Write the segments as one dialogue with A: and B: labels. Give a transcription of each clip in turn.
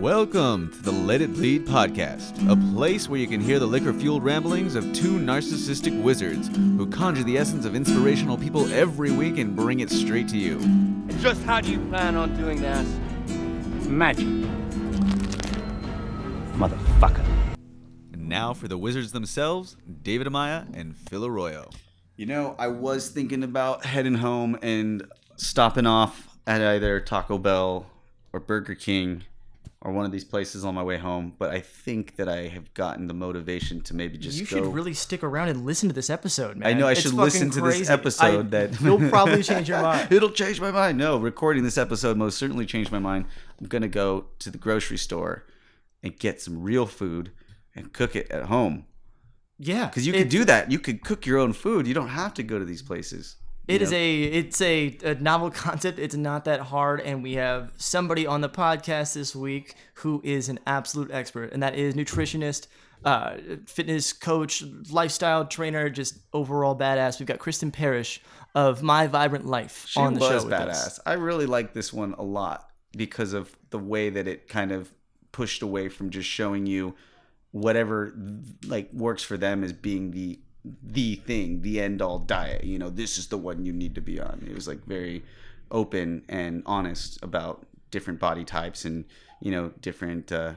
A: Welcome to the Let It Bleed podcast, a place where you can hear the liquor fueled ramblings of two narcissistic wizards who conjure the essence of inspirational people every week and bring it straight to you.
B: And just how do you plan on doing that?
C: Magic. Motherfucker.
A: And now for the wizards themselves, David Amaya and Phil Arroyo.
D: You know, I was thinking about heading home and stopping off at either Taco Bell or Burger King or one of these places on my way home, but I think that I have gotten the motivation to maybe just
E: you
D: go.
E: should really stick around and listen to this episode, man.
D: I know I
E: It's
D: should listen to this episode
E: I-
D: that
E: you'll probably change your mind.
D: It'll change my mind. No, recording this episode most certainly changed my mind. I'm gonna go to the grocery store and get some real food and cook it at home
E: Yeah,
D: because you could do that. You could cook your own food. You don't have to go to these places.
E: It
D: you
E: is a it's a, a novel concept. It's not that hard, and we have somebody on the podcast this week who is an absolute expert, and that is nutritionist, uh, fitness coach, lifestyle trainer, just overall badass. We've got Kristen Parrish of My Vibrant Life
D: She
E: on the
D: was
E: show.
D: badass.
E: us.
D: I really like this one a lot because of the way that it kind of pushed away from just showing you whatever like works for them as being the the thing, the end all diet. You know, this is the one you need to be on. It was like very open and honest about different body types and you know different uh,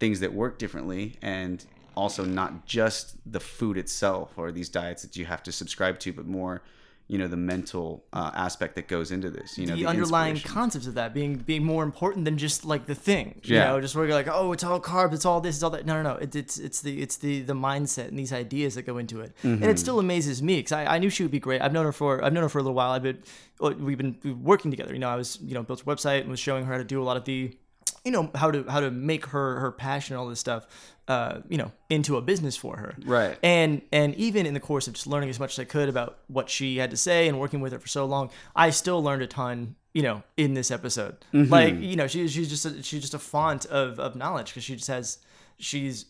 D: things that work differently and also not just the food itself or these diets that you have to subscribe to but more you know the mental uh, aspect that goes into this you know
E: the, underlying concepts of that being being more important than just like the thing. You
D: Yeah.
E: know, just where you're like, oh, it's all carbs, it's all this, it's all that. No, no, no. It, it's it's the it's the the mindset and these ideas that go into it. And
D: Mm-hmm.
E: it still amazes me because I, I knew she would be great. I've known her for I've known her for a little while. I've been we've been working together. You know, I was you know built a website and was showing her how to do a lot of the you know how to how to make her her passion and all this stuff uh you know into a business for her
D: Right.
E: and and even in the course of just learning as much as I could about what she had to say and working with her for so long, I still learned a ton. You know, in this episode,
D: Mm-hmm.
E: like you know, she's she's just a, she's just a font of of knowledge because she just has she's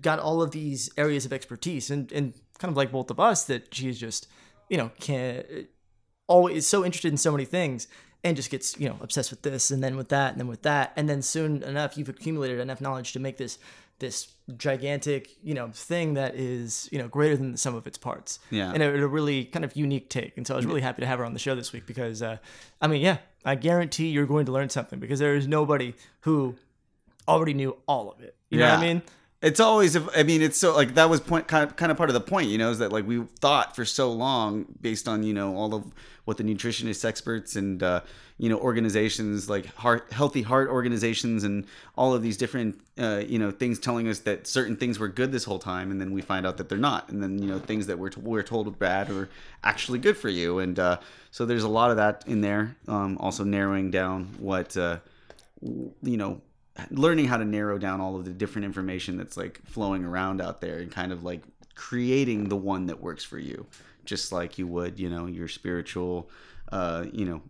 E: got all of these areas of expertise and and kind of like both of us that she's just you know can always so interested in so many things and just gets you know obsessed with this and then with that and then with that and then soon enough you've accumulated enough knowledge to make this this gigantic you know thing that is you know greater than the sum of its parts.
D: Yeah.
E: and a, a really kind of unique take. And so i was really happy to have her on the show this week because uh, i mean yeah i guarantee you're going to learn something because there is nobody who already knew all of it. You know what i mean
D: it's always i mean it's so like that was point kind of, kind of part of the point you know is that like we thought for so long based on you know all of what the nutritionist experts and uh, you know organizations like heart healthy heart organizations and all of these different uh, you know things telling us that certain things were good this whole time and then we find out that they're not and then you know things that we're, t- we're told are bad are actually good for you and uh, so there's a lot of that in there um, also narrowing down what uh, you know learning how to narrow down all of the different information that's like flowing around out there and kind of like creating the one that works for you. Just like you would you know your spiritual uh you know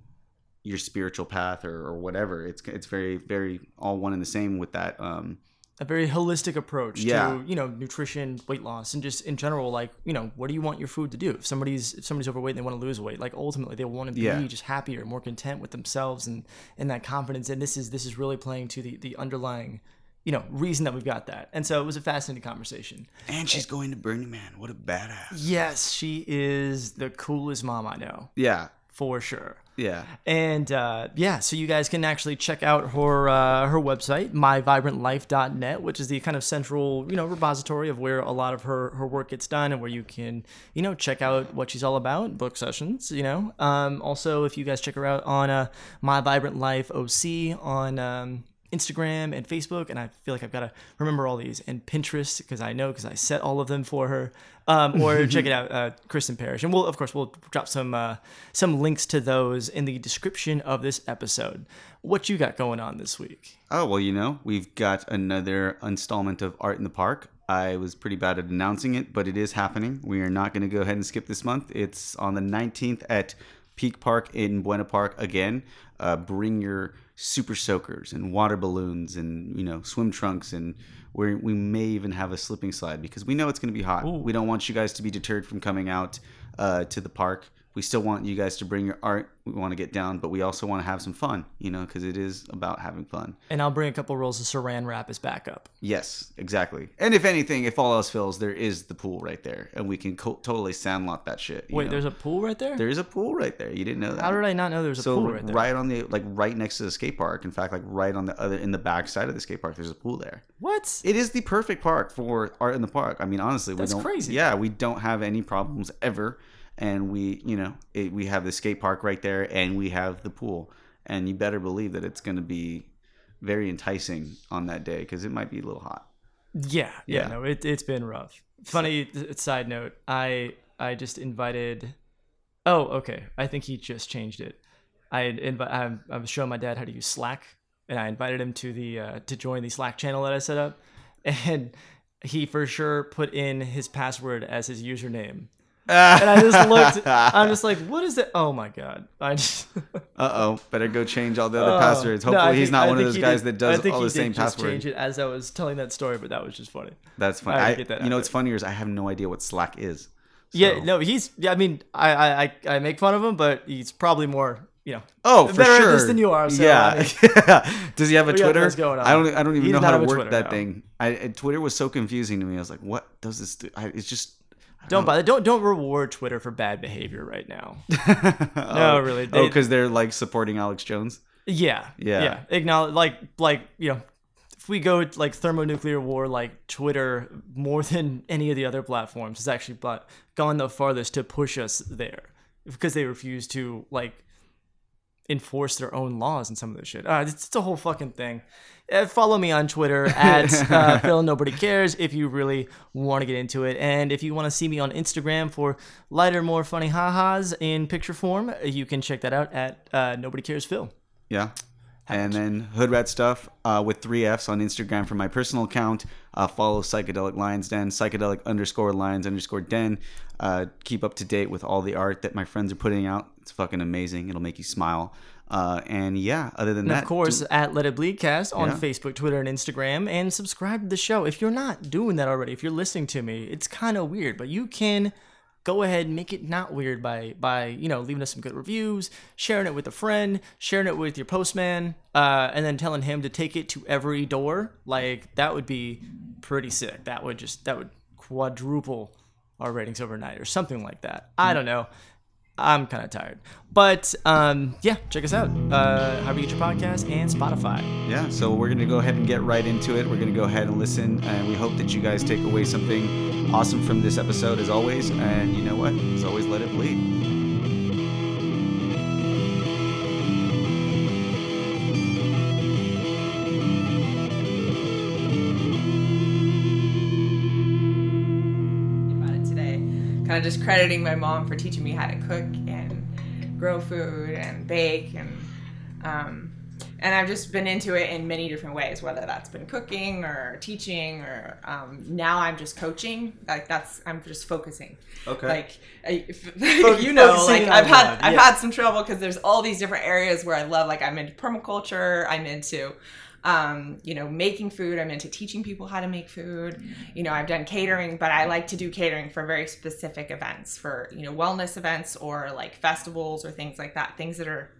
D: your spiritual path or, or whatever. It's it's very very all one and the same with that um
E: a very holistic approach
D: Yeah.
E: to you know nutrition weight loss and just in general like you know what do you want your food to do? If somebody's if somebody's overweight and they want to lose weight like ultimately they want to be
D: Yeah.
E: just happier more content with themselves and and that confidence and this is this is really playing to the the underlying you know reason that we've got that. And so it was a fascinating conversation.
D: And she's going to burning man. What a badass.
E: Yes she is the coolest mom i know.
D: Yeah.
E: For sure
D: yeah
E: and uh, yeah, so you guys can actually check out her uh, her website, myvibrantlife.net, which is the kind of central you know repository of where a lot of her her work gets done, and where you can you know check out what she's all about, book sessions, you know. Um, also, if you guys check her out on uh, My Vibrant Life OC on um, Instagram and Facebook, and I feel like I've got to remember all these, and Pinterest because I know because I set all of them for her. Um, or check it out, uh, Kristen Parrish, and we'll of course we'll drop some uh, some links to those in the description of this episode. What you got going on this week?
D: Oh, well, you know, we've got another installment of Art in the Park. I was pretty bad at announcing it, but it is happening. We are not going to go ahead and skip this month. It's on the 19th at Peak Park in Buena Park again. Uh, bring your super soakers and water balloons and, you know, swim trunks and we we may even have a slipping slide because we know it's going to be hot. We don't want you guys to be deterred from coming out uh, to the park. We still want you guys to bring your art. We want to get down, but we also want to have some fun, you know, because it is about having fun.
E: And I'll bring a couple rolls of saran wrap as backup.
D: Yes, exactly. And if anything, if all else fails, there is the pool right there, and we can co- totally sandlot that shit. you
E: Wait,
D: know?
E: there's a pool right there?
D: there is a pool right there. You didn't know that?
E: How did I not know there was a
D: so
E: pool right there?
D: right on the like right next to the skate park. In fact, like right on the other in the back side of the skate park, there's a pool there.
E: What?
D: It is the perfect park for art in the park. I mean, honestly,
E: That's
D: we don't.
E: crazy.
D: Yeah, we don't have any problems ever, and we, you know, it, we have the skate park right there, and we have the pool, and you better believe that it's going to be very enticing on that day because it might be a little hot.
E: Yeah, yeah,
D: Yeah.
E: no, it it's been rough. Funny th- side note, I I just invited. Oh, okay. I think he just changed it. I invite. I'm, I was showing my dad how to use Slack, and I invited him to the uh, to join the Slack channel that I set up, and he for sure put in his password as his username. and I just looked. I'm just like, what is it? Oh my god! I just.
D: Uh oh, better go change all the other
E: Oh.
D: passwords.
E: No,
D: Hopefully, he's not
E: I
D: one of those guys
E: did-
D: that does
E: think
D: all
E: he
D: the same password.
E: Change it as I was telling that story, but that was just funny.
D: That's funny.
E: I
D: I,
E: get that
D: you know what's funnier is I have no idea what Slack is.
E: Yeah, no, he's. Yeah, I mean, I, I, I, make fun of him, but he's probably more, you know.
D: Oh, for
E: at
D: sure.
E: this than you are, so,
D: yeah.
E: I
D: Does he have a Twitter?
E: what's going on.
D: I don't. I don't even know how to work
E: Twitter,
D: that
E: no.
D: thing. I- Twitter was so confusing to me. I was like, what does this do? I, it's just.
E: Don't bother. Don't don't reward Twitter for bad behavior right now.
D: no,
E: really,
D: oh, because they're like supporting Alex Jones.
E: Yeah,
D: Yeah.
E: yeah. Acknowledge, like, like you know, if we go like thermonuclear war, like Twitter, more than any of the other platforms, has actually gone the farthest to push us there because they refuse to like enforce their own laws and some of this shit. Uh, it's, it's a whole fucking thing. Uh, follow me on Twitter at uh, Phil Nobody Cares if you really want to get into it. And if you want to see me on Instagram for lighter, more funny ha-has in picture form, you can check that out at uh, Nobody Cares Phil.
D: Yeah. And then Hood Rat Stuff uh, with three F's on Instagram for my personal account. Uh, follow Psychedelic Lions Den, psychedelic underscore lions underscore den. Uh, keep up to date with all the art that my friends are putting out. It's fucking amazing. It'll make you smile. Uh, and yeah, other than
E: And
D: that,
E: of course,
D: do-
E: at Let It Bleed Cast on
D: Yeah.
E: Facebook, Twitter, and Instagram, and subscribe to the show. If you're not doing that already, if you're listening to me, it's kind of weird, but you can go ahead and make it not weird by by you know leaving us some good reviews, sharing it with a friend, sharing it with your postman, uh, and then telling him to take it to every door. Like that would be pretty sick. That would just that would quadruple our ratings overnight or something like that. I don't know. I'm kind of tired. But um, yeah, check us out. Uh, however you get your podcast and Spotify.
D: yeah, so we're going to go ahead and get right into it. We're going to go ahead and listen. And we hope that you guys take away something awesome from this episode, as always. And you know what? As always, let it bleed.
F: Just crediting my mom for teaching me how to cook and grow food and bake and um, and I've just been into it in many different ways, whether that's been cooking or teaching or um, now I'm just coaching. Like that's I'm just focusing.
D: Okay.
F: Like I, you know, like I've had
E: God,
F: I've
E: yeah.
F: had some trouble because there's all these different areas where I love. Like I'm into permaculture. I'm into um, you know, making food. I'm into teaching people how to make food. You know, I've done catering, but I like to do catering for very specific events, for you know, wellness events or like festivals or things like that. Things that are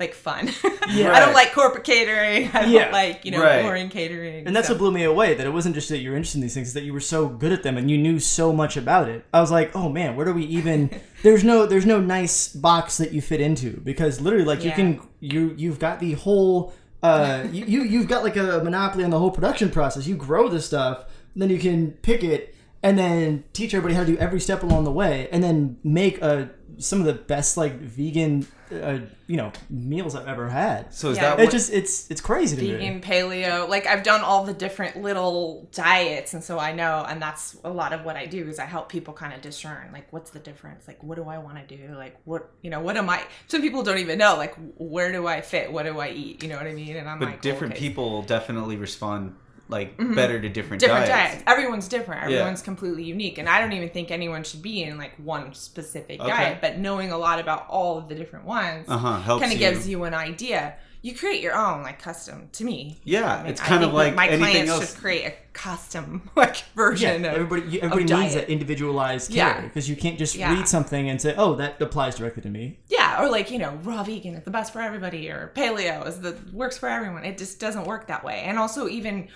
F: like fun.
E: Yeah.
F: I don't like corporate catering. I don't like you know
D: Right.
F: boring catering.
E: And that's
F: so-
E: what blew me away that it wasn't just that you're interested in these things, that you were so good at them and you knew so much about it. I was like, oh man, where do we even there's no there's no nice box that you fit into because literally like you can you you've got the whole uh you, you you've got like a monopoly on the whole production process. You grow the stuff, then you can pick it and then teach everybody how to do every step along the way and then make a some of the best like vegan uh, you know meals I've ever had.
D: So is
F: Yeah.
D: that
E: It
D: what,
E: just it's it's crazy to me.
F: vegan, paleo. Like I've done all the different little diets, and so I know, and that's a lot of what I do is I help people kind of discern like what's the difference, like what do I want to do, like what you know, what am I? Some people don't even know like where do I fit, what do I eat, you know what I mean? And I'm
D: but
F: like,
D: different
F: okay.
D: people definitely respond like better to different, diets.
F: different
D: diets.
F: diets. Everyone's different.
D: Yeah.
F: Everyone's completely unique, and I don't even think anyone should be in like one specific
D: Okay.
F: diet. But knowing a lot about all of the different ones
D: Uh-huh,
F: kind of gives you an idea. you create your own like custom to me.
D: Yeah,
F: I mean,
D: it's
F: I
D: kind of like
F: my
D: anything
F: clients
D: else.
F: should create a custom like
E: Yeah,
F: version of
E: everybody you- everybody
F: of
E: needs
F: diet.
E: that individualized
F: Yeah.
E: care because you can't just
F: Yeah.
E: read something and say, "Oh, that applies directly to me."
F: Yeah, or like you know, raw vegan is the best for everybody, or paleo is the works for everyone. It just doesn't work that way. And also, even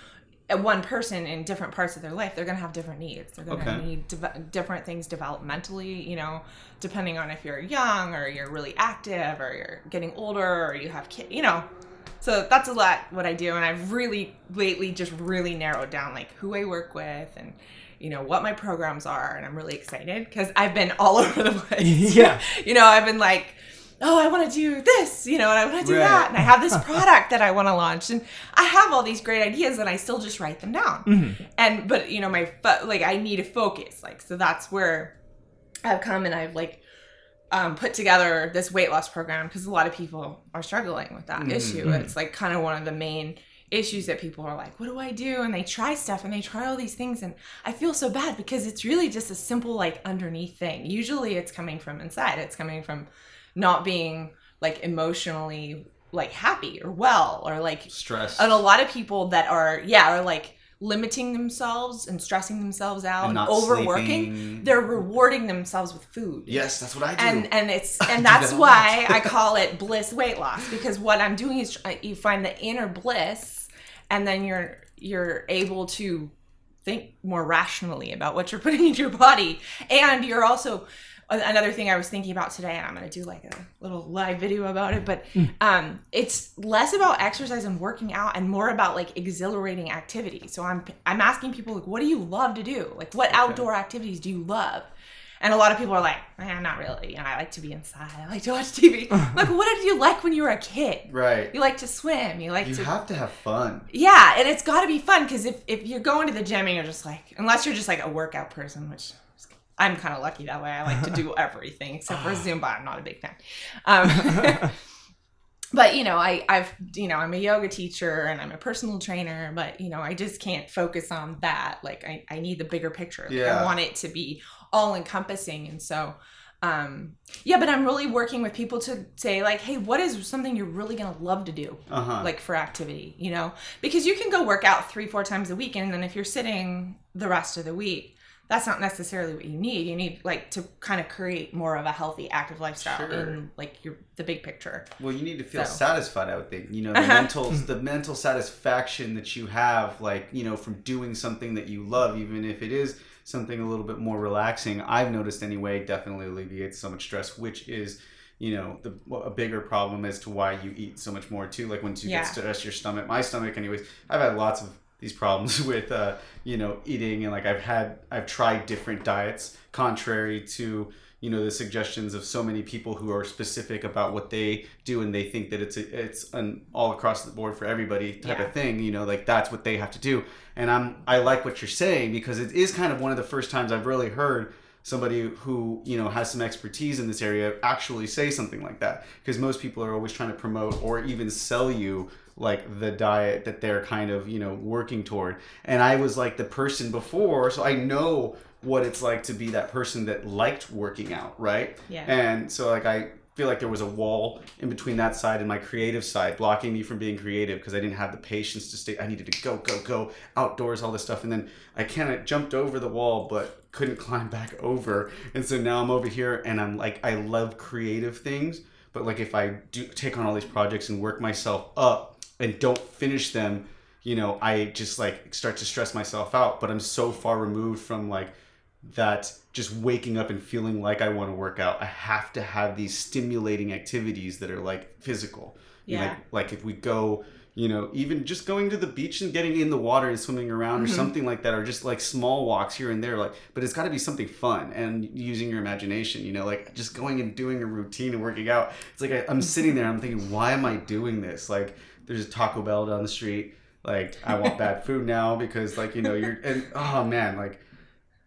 F: one person in different parts of their life, they're gonna have different needs. They're gonna
D: Okay.
F: need deve- different things developmentally. You know, depending on if you're young or you're really active or you're getting older or you have kids. You know, so that's a lot what I do, and I've really lately just really narrowed down like who I work with and. You know what my programs are, and I'm really excited because I've been all over the place.
E: Yeah.
F: you know, I've been like, oh, I want to do this, you know, and I want to do
D: Right.
F: that, and I have this product that I want to launch, and I have all these great ideas, and I still just write them down. Mm-hmm. And but you know, my fo- like I need to focus, like so that's where I've come and I've like um, put together this weight loss program because a lot of people are struggling with that mm-hmm. issue. Mm-hmm. It's like kind of one of the main issues that people are like, what do I do? And they try stuff and they try all these things. And I feel so bad because it's really just a simple, like, underneath thing. Usually it's coming from inside, it's coming from not being like emotionally like happy or well or like
D: Stress.
F: and a lot of people that are yeah are like limiting themselves and stressing themselves out
D: And
F: and, overworking
D: sleeping.
F: they're rewarding themselves with food
D: Yes, that's what I do.
F: and and it's and that's
D: that
F: why. I call it bliss weight loss because what I'm doing is uh, you find the inner bliss and then you're you're able to think more rationally about what you're putting into your body and you're also another thing I was thinking about today and I'm going to do like a little live video about it but um it's less about exercise and working out and more about like exhilarating activity so I'm I'm asking people like what do you love to do like what outdoor activities do you love and a lot of people are like, eh, not really. You know, I like to be inside. I like to watch TV. like, what did you like when you were a kid?
D: right.
F: You like to swim. You like
D: You
F: to.
D: have to have fun.
F: yeah, and it's got to be fun because if, if you're going to the gym and you're just like, unless you're just like a workout person, which I'm kind of lucky that way. I like to do everything except for Zumba. I'm not a big fan. Um, but you know, I I've you know I'm a yoga teacher and I'm a personal trainer, but you know I just can't focus on that. Like I I need the bigger picture. Like,
D: Yeah.
F: I want it to be all encompassing, and so. Um, yeah, but I'm really working with people to say like, hey, what is something you're really gonna love to do?
D: Uh huh.
F: like for activity, you know, because you can go work out three, four times a week, and then if you're sitting the rest of the week, that's not necessarily what you need. You need like to kind of create more of a healthy, active lifestyle
D: Sure.
F: in like your the big picture.
D: Well, you need to feel
F: So.
D: satisfied. I would think. You know, the
F: Uh-huh.
D: mental, the mental satisfaction that you have, like you know, from doing something that you love, even if it is something a little bit more relaxing. I've noticed anyway, definitely alleviates so much stress, which is. You know, the a bigger problem as to why you eat so much more too. Like once you
F: Yeah.
D: get stressed, your stomach. My stomach, anyways. I've had lots of these problems with, uh, you know, eating, and like I've had, I've tried different diets, contrary to you know the suggestions of so many people who are specific about what they do and they think that it's a, it's an all across the board for everybody type
F: Yeah.
D: of thing you know like that's what they have to do and i'm i like what you're saying because it is kind of one of the first times i've really heard somebody who you know has some expertise in this area actually say something like that because most people are always trying to promote or even sell you like the diet that they're kind of you know working toward. And i was like the person before so i know what it's like to be that person that liked working out right?
F: Yeah.
D: and so like i feel like there was a wall in between that side and my creative side blocking me from being creative because i didn't have the patience to stay i needed to go go go outdoors all this stuff. And then i kind of jumped over the wall but couldn't climb back over. And so now i'm over here and i'm like i love creative things but like if i do take on all these projects and work myself up and don't finish them you know i just like start to stress myself out but i'm so far removed from like that just waking up and feeling like I want to work out, I have to have these stimulating activities that are like physical.
F: Yeah.
D: Like, like if we go, you know, even just going to the beach and getting in the water and swimming around or mm-hmm. something like that, or just like small walks here and there, like, but it's got to be something fun and using your imagination, you know, like just going and doing a routine and working out. It's like I, I'm sitting there, I'm thinking, why am I doing this? Like, there's a Taco Bell down the street. Like, I want bad food now because, like, you know, you're, and oh man, like,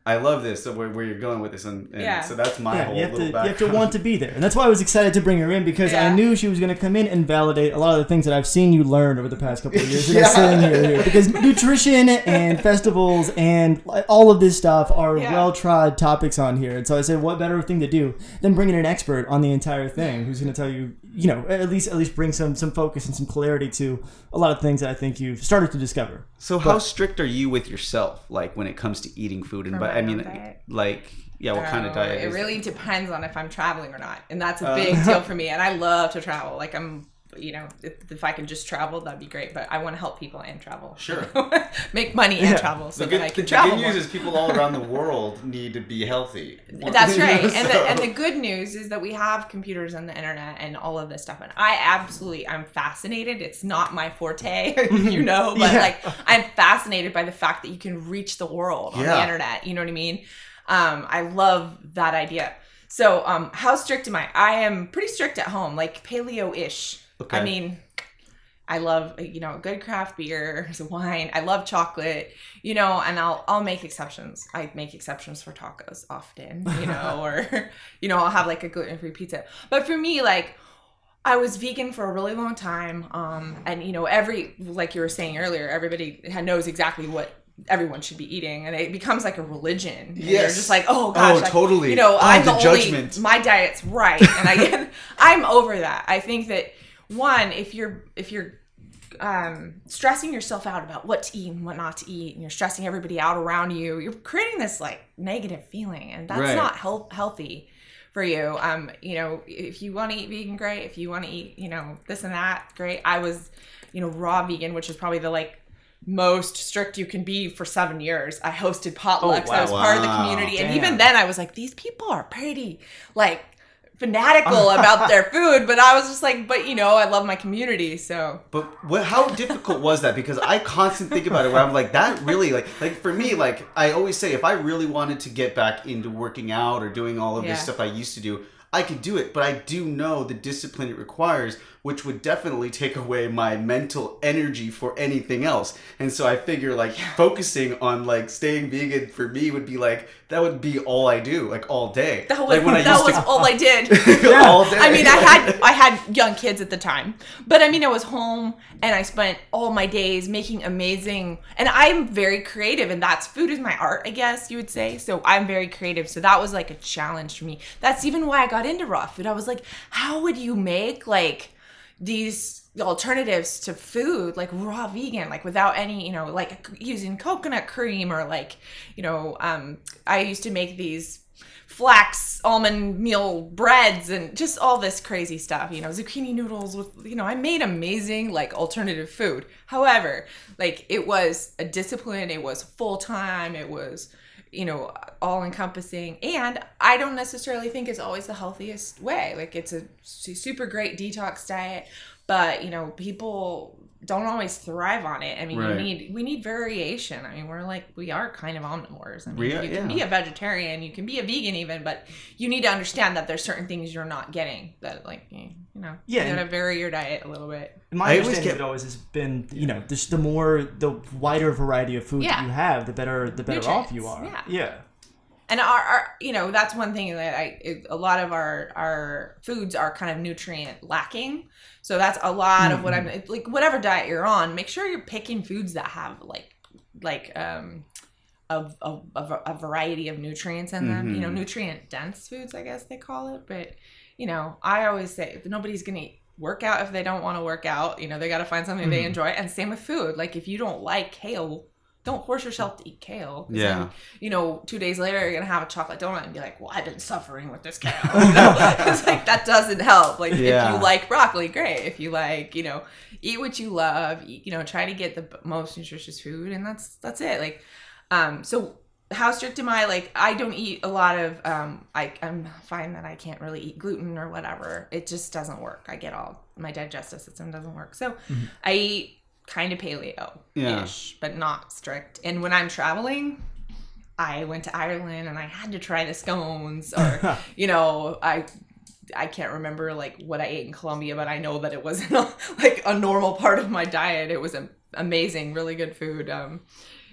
G: I love this. So where, where you're going with this, and, and
F: Yeah.
G: so that's my
E: Yeah,
G: whole
E: you have to
G: little
E: you
G: background.
E: have to want to be there, and that's why I was excited to bring her in because I knew she was going to come in and validate a lot of the things that I've seen you learn over the past couple of years. that I'm here, here. because nutrition and festivals and all of this stuff are
F: Yeah.
E: well trod topics on here, and so I said, what better thing to do than bringing an expert on the entire thing who's going to tell you, you know, at least at least bring some some focus and some clarity to a lot of things that I think you've started to discover.
G: So how strict are you with yourself, like when it comes to eating food? And
F: For
G: but
F: my
G: I mean,
F: diet?
G: like, yeah, what kind of diet?
F: It really depends on if I'm traveling or not, and that's a
G: Uh.
F: big deal for me. And I love to travel. Like I'm, you know, if, if I could just travel, that'd be great. But I want to help people and travel.
G: Sure.
F: make money and travel so
G: The good,
F: that I can
G: the
F: travel
G: good news
F: more.
G: is people all around the world need to be healthy.
F: That's
G: You know,
F: right. And the, and the good news is that we have computers and the internet and all of this stuff. And I absolutely, I'm fascinated. It's not my forte, you know, but
E: Yeah.
F: like I'm fascinated by the fact that you can reach the world on the internet. You know what I mean? Um, I love that idea. So, um, how strict am I? I am pretty strict at home, like paleo-ish.
G: Okay.
F: I mean, I love you know good craft beer, wine. I love chocolate, you know, and I'll I'll make exceptions. I make exceptions for tacos often, you know, or you know I'll have like a gluten free pizza. But for me, like I was vegan for a really long time, um, and you know every like you were saying earlier, everybody knows exactly what everyone should be eating, and it becomes like a religion. And
G: Yes.
F: just like oh gosh,
G: Oh,
F: I-
G: totally.
F: You know,
G: Oh,
F: I'm
G: the
F: the,
G: judgment.
F: only my diet's right, and I I'm over that. I think that one, if you're if you're um, stressing yourself out about what to eat and what not to eat, and you're stressing everybody out around you, you're creating this like negative feeling, and that's
G: Right.
F: not health healthy for you. Um, you know, if you want to eat vegan, great. If you want to eat, you know, this and that, great. I was, you know, raw vegan, which is probably the like most strict you can be for seven years. I hosted potlucks. I was part of the
G: Wow.
F: community, and even then, I was like, these people are pretty like fanatical about their food. But I was just like, but you know, I love my community, so
G: But what, how difficult was that? Because I constantly think about it where I'm like, that really, like, like for me, like, I always say, if I really wanted to get back into working out or doing all of
F: Yeah.
G: this stuff I used to do, I could do it. But I do know the discipline it requires, which would definitely take away my mental energy for anything else. And so I figure, like, focusing on, like, staying vegan for me would be like, that would be all I do, like, all day.
F: that was
G: like,
F: that was
G: to-
F: all I did.
G: all day.
F: I mean, I had I had young kids at the time, but I mean, I was home and I spent all my days making amazing. And I'm very creative, and that's food is my art, I guess you would say. So I'm very creative. So that was like a challenge for me. That's even why I got into raw food. I was like, how would you make like these alternatives to food like raw vegan like without any you know like using coconut cream or like you know um i used to make these flax almond meal breads and just all this crazy stuff you know zucchini noodles with you know i made amazing like alternative food. However like it was a discipline it was full time it was you know all encompassing and i don't necessarily think it's always the healthiest way. Like it's a super great detox diet but you know people don't always thrive on it i mean
G: Right.
F: we need we need variation i mean we're like we are kind of omnivores i mean
G: We are-
F: you can
G: yeah.
F: be a vegetarian you can be a vegan even but you need to understand that there's certain things you're not getting that like you know
E: Yeah,
F: you gotta vary your diet a little bit
E: My
G: I always
E: understanding
G: get-
E: of it always has been, you know, just the more, the wider variety of food that
F: Yeah.
E: you have, the better, the better off you are.
F: Nutrients,
E: Yeah.
F: And our, our you know that's one thing that i it, a lot of our our foods are kind of nutrient lacking so that's a lot of what i'm
E: Mm-hmm.
F: like whatever diet you're on make sure you're picking foods that have like like um a, a, a, a variety of nutrients in them you know
G: Mhm.
F: nutrient dense foods i guess they call it but you know i always say nobody's gonna work out if they don't want to work out you know they got to find something they
E: Mhm.
F: enjoy and same with food like if you don't like kale don't force yourself to eat kale.
G: Yeah.
F: then, you know two days later you're gonna have a chocolate donut and be like well i've been suffering with this kale you know? it's like that doesn't help like if you like broccoli great if you like you know eat what you love eat, you know try to get the most nutritious food and that's that's it like um so how strict am I? Like, I don't eat a lot of. Um, I I'm fine that I can't really eat gluten or whatever. It just doesn't work. I get all my digestive system doesn't work. So I eat kind of paleo
G: Yeah.
F: ish, but not strict. And when I'm traveling, I went to Ireland and I had to try the scones, or you know, I I can't remember like what I ate in Colombia, but I know that it wasn't like a normal part of my diet. It was a, amazing, really good food. Um,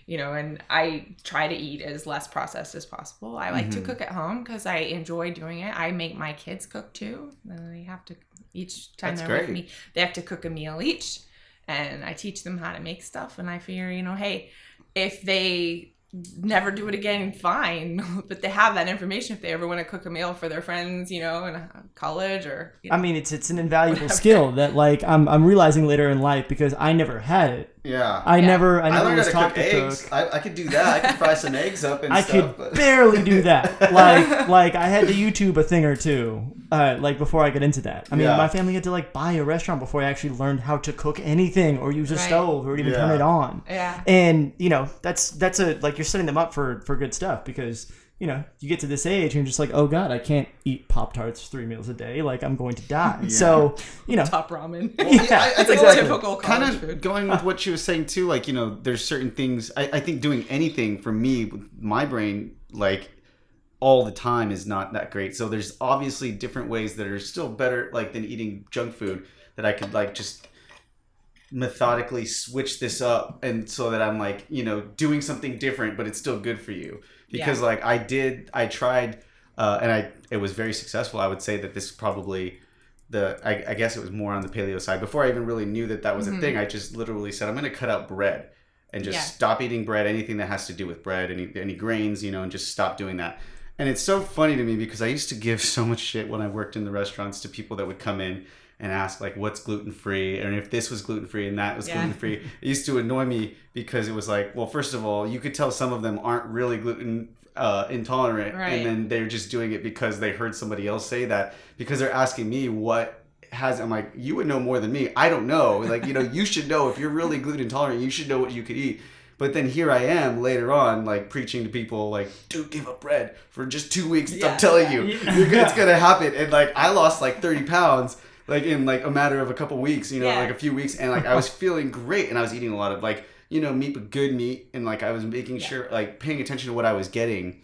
F: you know, and I try to eat as less processed as possible. I like
D: Mm-hmm.
F: to cook at home because I enjoy doing it. I make my kids cook too. And they have to each time
D: That's
F: they're with me, they have to cook a meal each, and I teach them how to make stuff. And I figure, you know, hey, if they never do it again, fine. but they have that information if they ever want to cook a meal for their friends, you know, in uh, college or. You know.
E: I mean, it's it's an invaluable skill that like I'm I'm realizing later in life because I never had it.
D: Yeah.
E: I
F: Yeah.
E: never I
D: I
E: never
D: learned
E: was
D: how to
E: taught
D: cook
E: to
D: eggs.
E: cook.
D: I, I could do that. I could fry some eggs up and
E: I
D: stuff.
E: could
D: but-
E: barely do that. Like, like I had to YouTube a thing or two, uh, like before I got into that. I mean,
D: Yeah.
E: my family had to like buy a restaurant before I actually learned how to cook anything or use a
F: Right.
E: stove or even turn it on.
F: Yeah.
E: And you know, that's that's a like you're setting them up for for good stuff because you know you get to this age and you're just like, oh god, I can't eat Pop Tarts three meals a day. Like I'm going to die. So you know,
F: Top ramen.
E: yeah,
D: I- I
E: that's
D: think
E: exactly.
F: typical college
D: kind of
F: food.
D: going with what she was saying too like you know there's certain things I, I think doing anything for me with my brain like all the time is not that great so there's obviously different ways that are still better like than eating junk food that i could like just methodically switch this up and so that i'm like you know doing something different but it's still good for you because
F: Yeah.
D: like i did i tried uh, and i it was very successful i would say that this probably the I, I guess it was more on the paleo side before i even really knew that that was a thing i just literally said i'm going to cut out bread and just
F: Yeah.
D: stop eating bread anything that has to do with bread any any grains you know and just stop doing that and it's so funny to me because i used to give so much shit when i worked in the restaurants to people that would come in and ask like what's gluten free and if this was gluten free and that was
F: Yeah.
D: gluten free it used to annoy me because it was like well first of all you could tell some of them aren't really gluten uh, intolerant
F: Right.
D: and then they're just doing it because they heard somebody else say that because they're asking me what has I'm like you would know more than me. I don't know. Like you know you should know. If you're really gluten intolerant you should know what you could eat. But then here I am later on like preaching to people like dude give up bread for just two weeks.
F: Yeah.
D: I'm telling you you're gonna, it's gonna happen. And like I lost like 30 pounds like in like a matter of a couple weeks you know
F: Yeah.
D: like a few weeks and like I was feeling great and I was eating a lot of like you know meat but good meat and like I was making sure like paying attention to what I was getting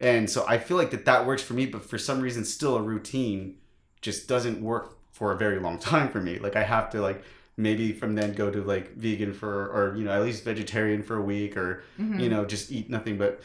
D: and so I feel like that that works for me but for some reason still a routine just doesn't work for a very long time for me like I have to like maybe from then go to like vegan for or you know at least vegetarian for a week or
F: Mm-hmm.
D: you know just eat nothing but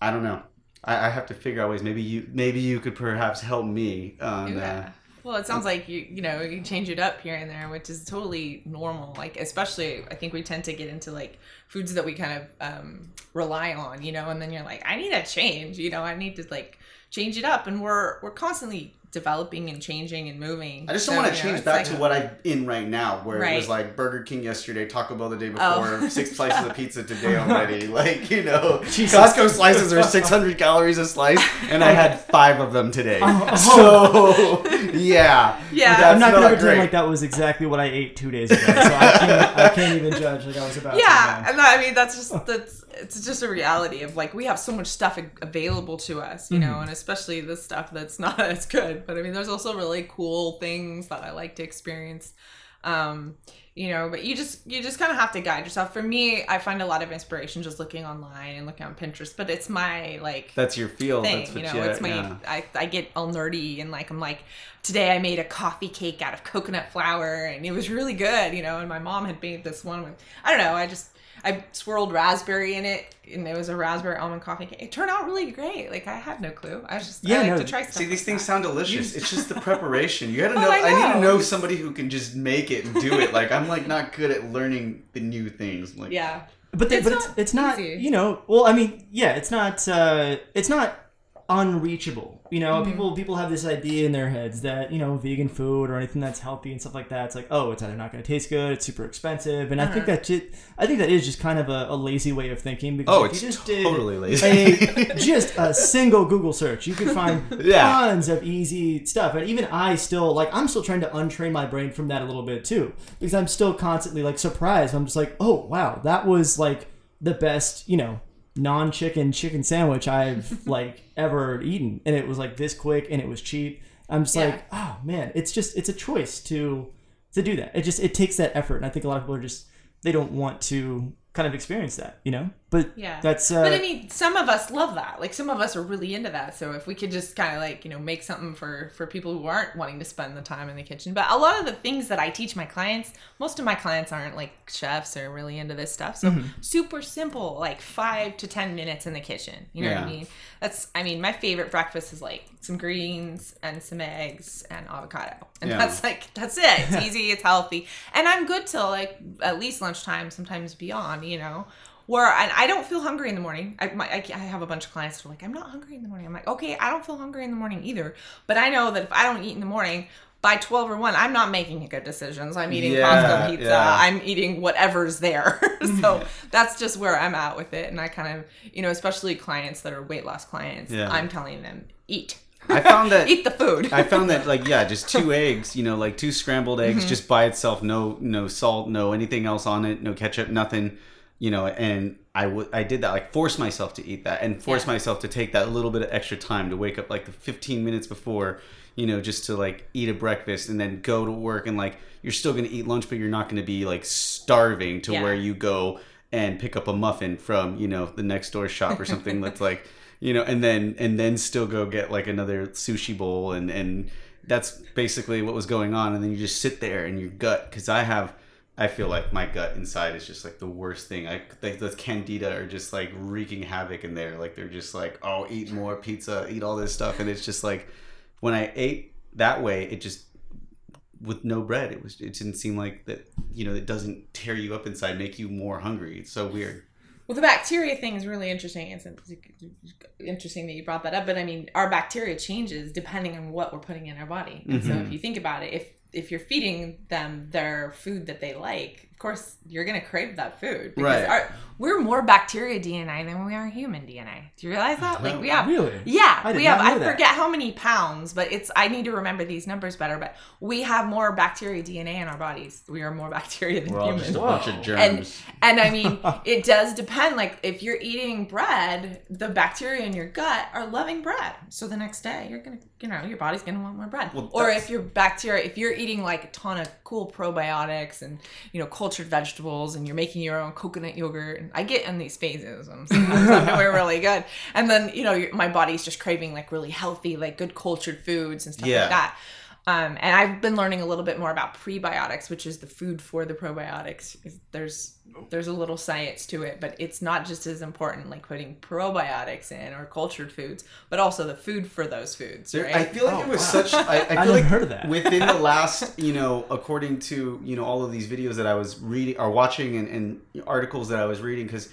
D: I don't know I, I have to figure out ways maybe you maybe you could perhaps help me on
F: Yeah. Well, it sounds like you you know you change it up here and there, which is totally normal. Like especially, I think we tend to get into like foods that we kind of um, rely on, you know, and then you're like, I need a change, you know, I need to like change it up, and we're we're constantly developing and changing and moving.
D: I just don't
F: So,
D: want to
F: you know,
D: change
F: it's
D: back
F: like-
D: to what I'm in right now, where it was like Burger King yesterday, Taco Bell the day oh. before,
F: Oh.
D: six slices of pizza today already. Like you know, Costco slices are 600 calories a slice, and I had five of them today. Oh. So yeah,
F: Yeah.
D: that's
E: I'm not gonna pretend
D: great.
E: like that was exactly what I ate two days ago, so I can't, I can't even judge like I was about.
F: yeah
E: to,
F: and I mean that's just that's it's just a reality of like we have so much stuff available to us you know and especially the stuff that's not as good but I mean there's also really cool things that I like to experience um you know but you just you just kind of have to guide yourself for me I find a lot of inspiration just looking online and looking on Pinterest but it's my like
D: That's your field.
F: thing.
D: That's what
F: you know, it's my
D: yeah.
F: I, I get all nerdy and like I'm like today I made a coffee cake out of coconut flour and it was really good, you know. And my mom had made this one with I don't know. I just I swirled raspberry in it and it was a raspberry almond coffee cake. It turned out really great. Like I had no clue. I was just
E: Yeah,
F: I like
E: no,
F: to try stuff.
D: See, these
F: like
D: things
F: that.
D: sound delicious. It's just the preparation. You gotta
F: Oh,
D: know.
F: I
D: I, need to
F: know.
D: know somebody who can just make it and do it. Like I'm like not good at learning the new things. Like
F: Yeah.
E: But, they,
F: It's
E: but
F: not
E: it's it's not
F: easy.
E: you know well I mean yeah it's not uh, it's not unreachable you know
F: Mm-hmm.
E: people people have this idea in their heads that you know vegan food or anything that's healthy and stuff like that it's like oh it's either not going to taste good it's super expensive and I
F: Uh-huh.
E: think that just, I think that is just kind of a, a lazy way of thinking because
D: Oh,
E: if
D: it's
E: you just did
D: totally lazy.
E: a, just a single Google search you could find
D: Yeah.
E: tons of easy stuff and even I still like I'm still trying to untrain my brain from that a little bit too because I'm still constantly like surprised I'm just like oh wow that was like the best you know non-chicken chicken sandwich I've like ever eaten. And it was like this quick and it was cheap. I'm just
F: Yeah.
E: like oh man it's just it's a choice to to do that. It just it takes that effort. And I think a lot of people are just they don't want to kind of experience that you know But
F: Yeah.
E: that's uh,
F: but I mean, some of us love that. Like some of us are really into that. So if we could just kind of like you know make something for for people who aren't wanting to spend the time in the kitchen. But a lot of the things that I teach my clients, most of my clients aren't like chefs or really into this stuff. So super simple, like five to ten minutes in the kitchen. You know what I mean? That's I mean, my favorite breakfast is like some greens and some eggs and avocado, and
D: Yeah.
F: that's like that's it. It's easy, it's healthy, and I'm good till like at least lunchtime, sometimes beyond. You know where and I don't feel hungry in the morning. I, my, I, I have a bunch of clients who are like, I'm not hungry in the morning. I'm like, okay, I don't feel hungry in the morning either. But I know that if I don't eat in the morning, by 12 or 1, I'm not making good decisions. I'm eating
D: Yeah,
F: Costco pizza.
D: yeah.
F: I'm eating whatever's there. so that's just where I'm at with it. And I kind of, you know, especially clients that are weight loss clients,
D: Yeah.
F: I'm telling them, eat.
D: I found that
F: eat the food.
D: I found that like yeah, just two eggs, you know, like two scrambled eggs
F: Mm-hmm.
D: just by itself, no no salt, no anything else on it, no ketchup, nothing, you know, and I would I did that like force myself to eat that and force
F: Yeah.
D: myself to take that little bit of extra time to wake up like the 15 minutes before, you know, just to like eat a breakfast and then go to work and like you're still going to eat lunch but you're not going to be like starving to
F: Yeah.
D: where you go and pick up a muffin from, you know, the next door shop or something that's like you know and then and then still go get like another sushi bowl and and that's basically what was going on and then you just sit there in your gut because i have i feel like my gut inside is just like the worst thing i like the candida are just like wreaking havoc in there like they're just like oh eat more pizza eat all this stuff and it's just like when i ate that way it just with no bread it was it didn't seem like that you know it doesn't tear you up inside make you more hungry it's so weird
F: Well, the bacteria thing is really interesting. It's interesting that you brought that up. But I mean, our bacteria changes depending on what we're putting in our body. And so
D: Mm-hmm.
F: if you think about it, if if you're feeding them their food that they like, of course you're gonna crave that food. Because
D: Right.
F: our, we're more bacteria DNA than we are human DNA. Do you realize that? Like we have
E: Really?
F: yeah, we have. I
E: that.
F: forget how many pounds, but it's. I need to remember these numbers better. But we have more bacteria DNA in our bodies. We are more bacteria than
D: we're
F: humans
D: just a bunch of germs
F: and and I mean, it does depend. Like if you're eating bread, the bacteria in your gut are loving bread. So the next day, you're gonna, you know, your body's gonna want more bread.
D: Well,
F: or if your bacteria, if you're eating like a ton of cool probiotics and you know cultured vegetables, and you're making your own coconut yogurt, and I get in these phases. I'm really good, and then you know my body's just craving like really healthy, like good cultured foods and stuff
D: Yeah.
F: like that. Um, and I've been learning a little bit more about prebiotics, which is the food for the probiotics. There's there's a little science to it, but it's not just as important like putting probiotics in or cultured foods, but also the food for those foods,
D: There- I feel like
E: Oh,
D: it was
E: wow.
D: such. I, I feel
E: never
D: like
E: heard of that.
D: within the last, you know, according to you know all of these videos that I was reading or watching and, and articles that I was reading, because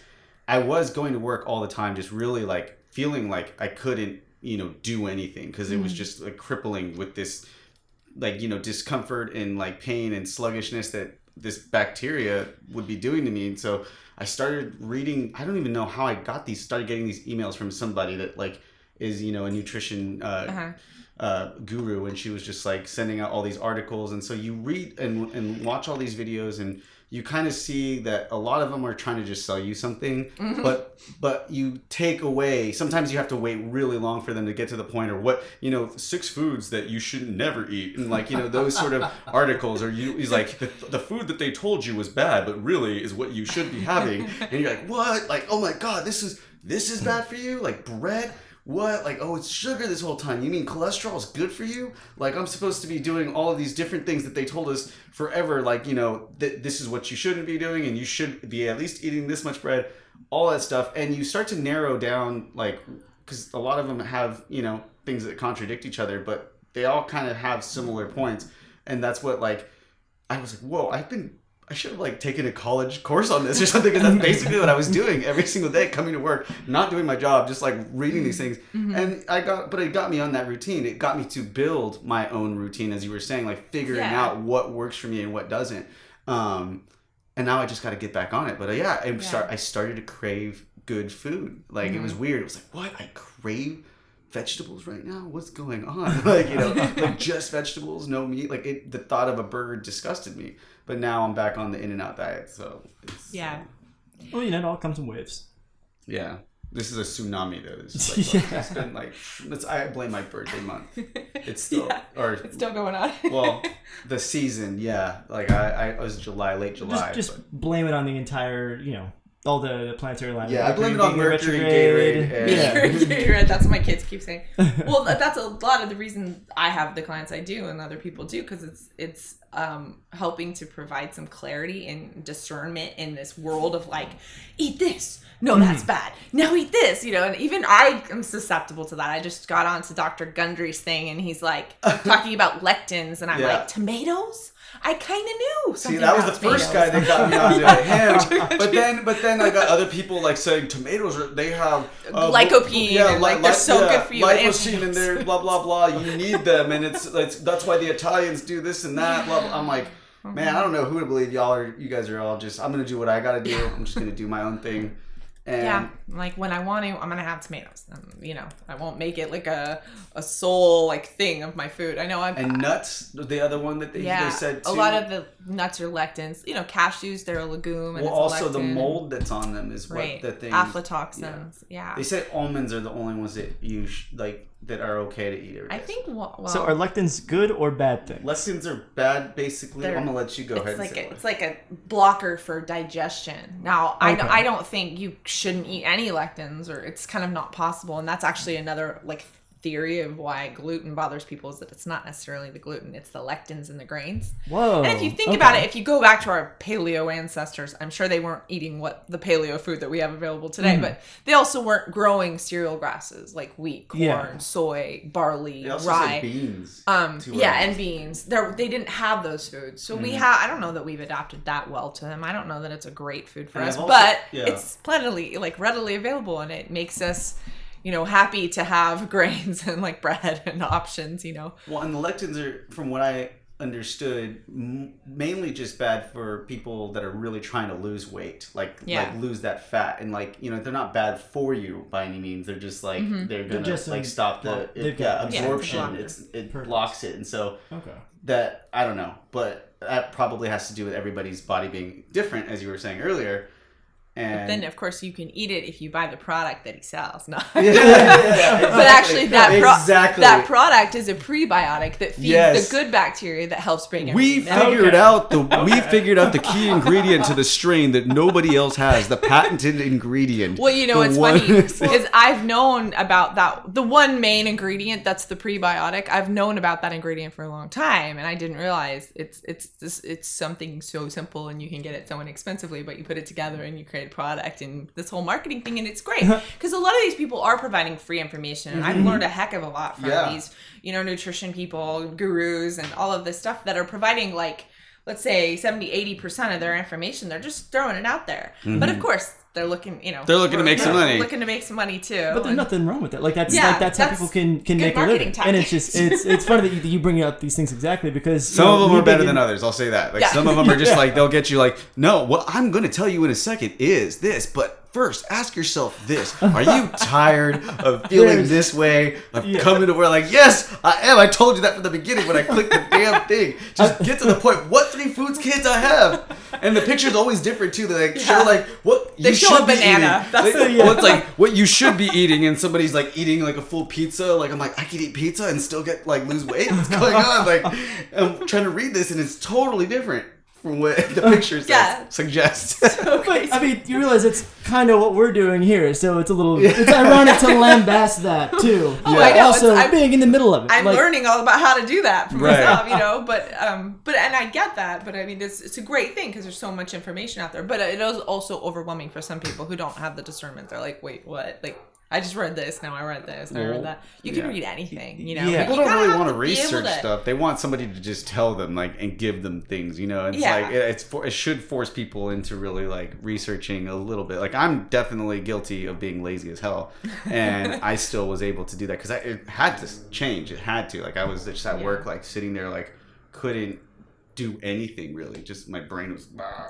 D: I was going to work all the time, just really like feeling like I couldn't, you know, do anything because it was
E: Mm.
D: just like crippling with this, like you know, discomfort and like pain and sluggishness that this bacteria would be doing to me, and so. I started reading. I don't even know how I got these. Started getting these emails from somebody that like is you know a nutrition uh,
F: Uh-huh.
D: uh, guru and she was just like sending out all these articles and so you read and, and watch all these videos and you kind of see that a lot of them are trying to just sell you something mm-hmm. but but you take away sometimes you have to wait really long for them to get to the point or what you know six foods that you should never eat and like you know those sort of articles or you he's like the, the food that they told you was bad but really is what you should be having and you're like what? Like oh my god this is this is bad for you? Like bread what? Like oh it's sugar this whole time. You mean cholesterol is good for you? Like i'm supposed to be doing all of these different things that they told us forever. Like you know that this is what you shouldn't be doing and you should be at least eating this much bread all that stuff. And you start to narrow down like because a lot of them have you know things that contradict each other but they all kind of have similar points. And that's what like i was like whoa i've been I should have like taken a college course on this or something because that's basically what I was doing every single day, coming to work, not doing my job, just like reading these things. And I got, but it got me on that routine. It got me to build my own routine, as you were saying, like figuring
F: Yeah.
D: out what works for me and what doesn't. Um, and now I just got to get back on it. But uh, yeah, I start. I started to crave good food. Like it was weird. It was like, what? I crave vegetables right now. What's going on? like you know, like just vegetables, no meat. Like it, the thought of a burger disgusted me. But now I'm back on the In and Out diet. So it's,
F: yeah.
E: Uh, well, you know, it all comes in waves.
D: yeah. This is a tsunami though. This is like,
E: Yeah.
D: it's been like it's, I blame my birthday month. It's still
F: Yeah.
D: or
F: It's still going on.
D: well the season. Yeah, like I, I it was July, late July.
E: Just, just blame it on the entire, you know, all the, the planetary lines.
G: Yeah, I blame it on Mercury,
E: retrograde.
G: Gatorade, and-
E: Yeah.
F: Gatorade, that's what my kids keep saying. Well, that- that's a lot of the reason I have the clients I do and other people do because it's it's um, helping to provide some clarity and discernment in this world of like, eat this. No, that's bad. Now eat this. You know, and even I am susceptible to that. I just got onto Dr. Gundry's thing and he's like talking about lectins, and I'm
G: Yeah.
F: like, tomatoes. I kind of knew.
G: See, that was the first guy that got me onto him. But then, but then I got other people like saying tomatoes are they have uh,
F: Lycopene and, like, they're so good for you
G: Lycopene and they're blah blah blah. You need them, and it's, it's that's why the Italians do this and that. Blah, blah. I'm like, man, I don't know who to believe. Y'all are you guys are all just. I'm gonna do what I gotta do. I'm just gonna do my own thing. And
F: Yeah, like when I want to, I'm gonna have tomatoes. Um, you know, I won't make it like a a sole like thing of my food. I know I'm.
G: and nuts, the other one that they,
F: yeah,
G: they said too.
F: a lot of the nuts are lectins. You know, cashews they're a legume. And
G: well,
F: it's a
G: also the mold that's on them is what
F: right?
G: the thing.
F: Aflatoxins. Yeah.
G: They say almonds are the only ones that you sh- like that are okay to eat.
F: I think. Well, well
E: So are lectins good or bad things?
G: Lectins are bad, basically.
F: They're-
G: I'm gonna let you go ahead
F: it's like
G: and say
F: a,
G: what.
F: it's like a blocker for digestion. Now, I
E: Okay.
F: I don't think you shouldn't eat any lectins, or it's kind of not possible. And that's actually another like theory of why gluten bothers people is that it's not necessarily the gluten, it's the lectins in the grains.
E: Whoa.
F: And if you think
E: okay.
F: about it, if you go back to our paleo ancestors, I'm sure they weren't eating what the paleo food that we have available today,
E: Mm-hmm.
F: but they also weren't growing cereal grasses like wheat, corn,
E: Yeah.
F: soy, barley,
G: They also
F: rye.
G: say beans.
F: Um, yeah,
G: right?
F: and beans. They they didn't have those foods, so
G: Mm-hmm.
F: we have. I don't know that we've adapted that well to them. I don't know that it's a great food for
G: And
F: us,
G: also-
F: but
G: yeah.
F: it's plentifully like readily available, and it makes us, you know, happy to have grains and like bread and options. You know,
G: Well, and the lectins are, from what I understood, m- mainly just bad for people that are really trying to lose weight, like
F: Yeah.
G: like lose that fat, and like you know they're not bad for you by any means. They're just like
F: Mm-hmm.
G: they're gonna they're
E: just,
G: like stop the
E: well,
G: it- yeah,
E: got-
F: Yeah,
G: absorption.
F: it.
G: it's it
E: Perfect.
G: blocks it, and so
E: Okay.
G: that I don't know, but that probably has to do with everybody's body being different, as you were saying earlier. And
F: then of course you can eat it if you buy the product that he sells. No.
G: yeah, yeah,
F: But actually, that pro-
G: exactly
F: that product is a prebiotic that feeds
G: Yes.
F: the good bacteria that helps bring
D: We
F: everything down.
D: figured out the we figured out the key ingredient to the strain that nobody else has, the patented ingredient.
F: Well, you know
D: The
F: what's
D: one-
F: funny is I've known about that. The one main ingredient that's the prebiotic. I've known about that ingredient for a long time, and I didn't realize it's it's it's something so simple and you can get it so inexpensively. But you put it together and you create a product and this whole marketing thing, and it's great. Because a lot of these people are providing free information, and I've mm-hmm. learned a heck of a lot from
G: Yeah.
F: these you know nutrition people, gurus, and all of this stuff that are providing like let's say 70 80% of their information they're just throwing it out there. But of mm-hmm. course they're looking you know
D: They're looking to make some money.
F: looking to make some money too
E: But there's
F: and-
E: nothing wrong with that. Like that's
F: Yeah,
E: like that's, how
F: that's
E: people can can make a
F: marketing
E: living. And it's just it's it's funny that you, you bring up these things exactly because you
D: Some
E: know,
D: of them are better
E: being-
D: than others. I'll say that. Like
F: Yeah.
D: some of them are just
E: Yeah.
D: like they'll get you like, no, what I'm going to tell you in a second is this, but first ask yourself this: Are you tired of feeling
E: There's-
D: this way? Of
E: Yeah.
D: coming to where like, yes, I am. I told you that from the beginning when I clicked the damn thing. Just get to the point. What three foods can't I have? And the picture's always different too. They like show like what
F: They
D: you
F: show
D: should
F: a
D: be
F: banana.
D: eating.
F: That's
D: They-
E: the-
D: well, it's like what you should be eating, and somebody's like eating like a full pizza. Like I'm like, I could eat pizza and still get like lose weight. What's going on? Like I'm trying to read this, and it's totally different from what the picture says,
F: Yeah.
D: suggests.
E: But I mean, you realize it's kind of what we're doing here, so it's a little it's ironic to lambast that too.
F: Oh, I know,
E: Also,
F: it's- I'm-
E: being in the middle of it.
F: I'm
E: like,
F: learning all about how to do that for
D: Right.
F: myself, you know. But um, but and I get that. But I mean, it's it's a great thing because there's so much information out there. But it is also overwhelming for some people who don't have the discernment. They're like, wait, what? Like, I just read this. Now I read this. Now I read that. You can
D: yeah.
F: read anything, you know.
E: Yeah.
D: People
F: you
D: don't really want to research
F: to-
D: stuff. They want somebody to just tell them, like, and give them things. You know, it's
F: Yeah.
D: like it, it's for, it should force people into really like researching a little bit. Like, I'm definitely guilty of being lazy as hell, and I still was able to do that because it had to change. It had to. Like, I was just at
F: Yeah.
D: work, like sitting there, like couldn't do anything really. Just my brain was. "Ah,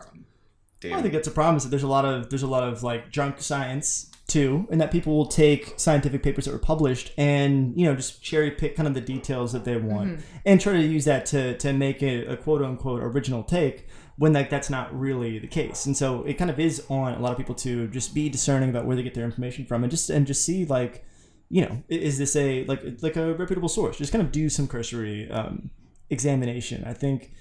D: Damn.
E: I think that's a problem. Is that there's a lot of there's a lot of like junk science too, and that people will take scientific papers that were published and you know just cherry pick kind of the details that they want
F: Mm-hmm.
E: and try to use that to to make a, a quote unquote original take when like that's not really the case. And so it kind of is on a lot of people to just be discerning about where they get their information from and just and just see like you know is this a like like a reputable source? Just kind of do some cursory um, examination. I think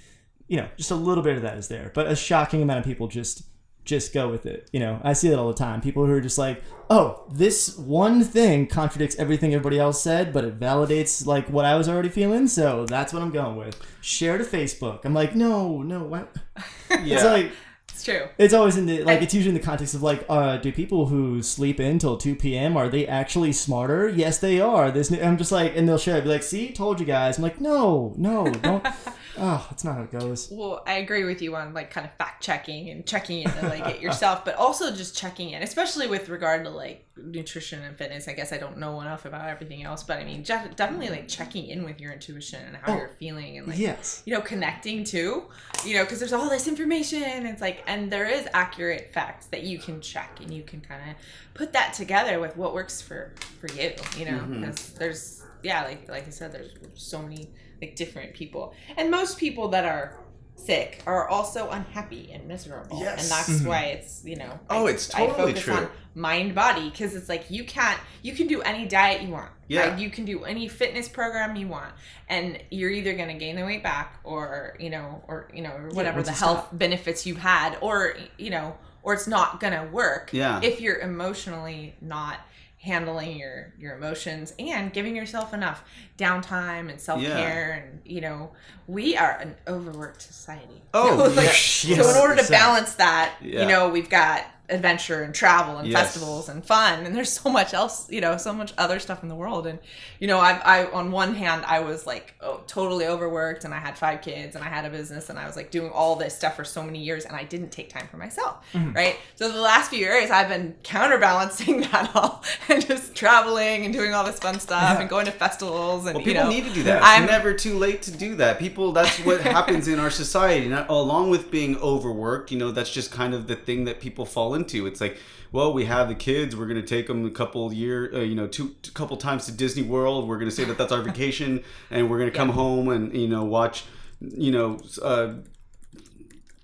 E: you know, just a little bit of that is there, but a shocking amount of people just just go with it. You know, I see that all the time. People who are just like, oh, this one thing contradicts everything everybody else said, but it validates like what I was already feeling, so that's what I'm going with. Share to Facebook. I'm like, no, no, what?
D: Yeah.
E: It's like
F: It's true.
E: it's always in the like it's usually in the context of like, uh, do people who sleep in till two p.m. are they actually smarter? Yes, they are. This I'm just like, and they'll share, be like, see, told you guys. I'm like, no, no, don't. oh, that's not how it goes.
F: Well, I agree with you on like kind of fact checking and checking in to like it yourself, but also just checking in, especially with regard to like nutrition and fitness. I guess I don't know enough about everything else, but I mean, definitely like checking in with your intuition and how
E: Oh,
F: you're feeling and like
E: Yes.
F: you know connecting to, you know, because there's all this information. It's like, and there is accurate facts that you can check and you can kind of put that together with what works for for you, you know, mm-hmm. because there's yeah, like like I said, there's so many like different people, and most people that are sick are also unhappy and miserable,
D: Yes.
F: and that's mm-hmm. why it's you know
D: Oh,
F: I-
D: it's
F: I
D: totally
F: focus
D: true.
F: on mind body because it's like you can't you can do any diet you want
D: Yeah.
F: right? you can do any fitness program you want and you're either going to gain the weight back or you know or you know or whatever
E: once
F: the
E: you
F: health benefits you've had or you know or it's not going to work
D: Yeah.
F: if you're emotionally not handling your your emotions and giving yourself enough downtime and self-care and you know we are an overworked society.
D: Oh,
F: So, like,
D: yes,
F: so in order to balance that
D: Yeah.
F: you know we've got adventure and travel and
D: Yes.
F: festivals and fun and there's so much else you know so much other stuff in the world and you know i i on one hand i was like oh, totally overworked and i had five kids and i had a business and i was like doing all this stuff for so many years and i didn't take time for myself
D: Mm-hmm.
F: right so the last few years i've been counterbalancing that all and just traveling and doing all this fun stuff and going to festivals and
D: Well,
F: you
D: people
F: know
D: need to do that.
F: I'm-
D: It's never too late to do that. People, that's what happens in our society. Not, along with being overworked, you know, that's just kind of the thing that people fall into. It's like, well, we have the kids. We're going to take them a couple year, uh, you know, two, a couple times to Disney World. We're going to say that that's our vacation, and we're going to come home and you know watch, you know. Uh,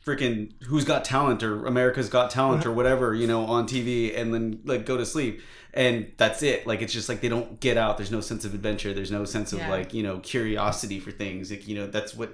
D: freaking who's got talent or america's got talent or whatever you know on tv and then like go to sleep and that's it like it's just like they don't get out there's no sense of adventure there's no sense of
F: Yeah.
D: like you know curiosity for things like you know that's what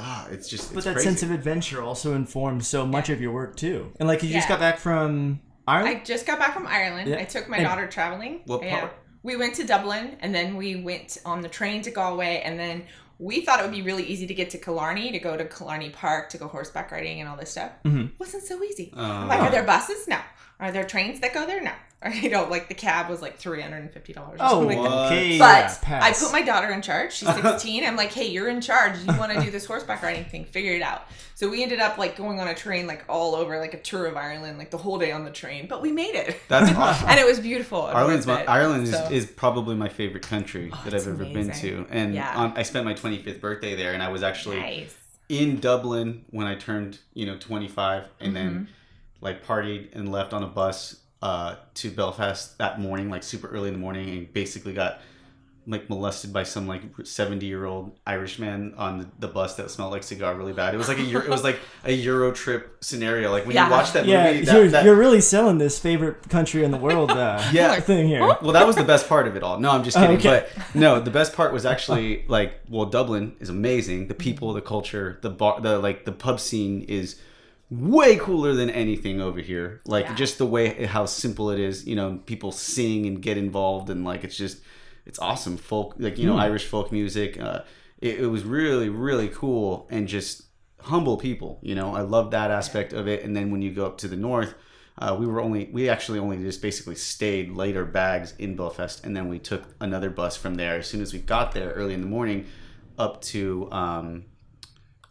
D: ah it's just
E: But that
D: crazy.
E: sense of adventure also informs so much of your work too. And like you just
F: Yeah.
E: got back from Ireland.
F: I just got back from Ireland.
E: Yeah.
F: I took my
E: And-
F: daughter traveling.
D: What
F: Yeah.
D: part?
F: We went to Dublin and then we went on the train to Galway and then we thought it would be really easy to get to Killarney, to go to Killarney Park, to go horseback riding and all this stuff.
E: Mhm.
F: Wasn't so easy.
D: Oh.
F: I'm like, are there buses? No. Are there trains that go there? No. Or, you know, like the cab was like three hundred and fifty dollars.
E: oh,
F: like that.
E: Okay.
F: But
E: yeah,
F: I put my daughter in charge. She's 16. I'm like, hey, you're in charge. You want to do this horseback riding thing? Figure it out. So we ended up like going on a train like all over, like a tour of Ireland, like the whole day on the train. But we made it.
D: that's awesome
F: and it was beautiful.
D: Ireland's my. Ireland is,
F: So-
D: is probably my favorite country that I've ever been to, and
F: Yeah.
D: on, I spent my 25th birthday there, and I was actually
F: nice.
D: in Dublin when I turned, you know, 25 and then
F: Mm-hmm.
D: Like partied and left on a bus uh, to Belfast that morning, like super early in the morning, and basically got like molested by some like 70 year old Irishman on the, the bus that smelled like cigar really bad. It was like a Euro, it was like a Euro trip scenario. Like when
F: Yeah.
D: you watch that
E: yeah,
D: movie, that,
E: you're,
D: that-
E: you're really selling this favorite country in the world uh,
D: Yeah.
E: thing here.
D: well, that was the best part of it all. No, I'm just kidding.
E: Okay.
D: But no, the best part was actually like, well, Dublin is amazing. The people, the culture, the bar, the like, the pub scene is way cooler than anything over here. Like
F: Yeah.
D: just the way how simple it is. You know, people sing and get involved, and like it's just it's awesome. Folk, like you know, Irish folk music. Uh, it, it was really really cool and just humble people. You know, I love that aspect of it. And then when you go up to the north. Uh, we were only we actually only just basically stayed later bags in Belfast and then we took another bus from there as soon as we got there early in the morning up to um,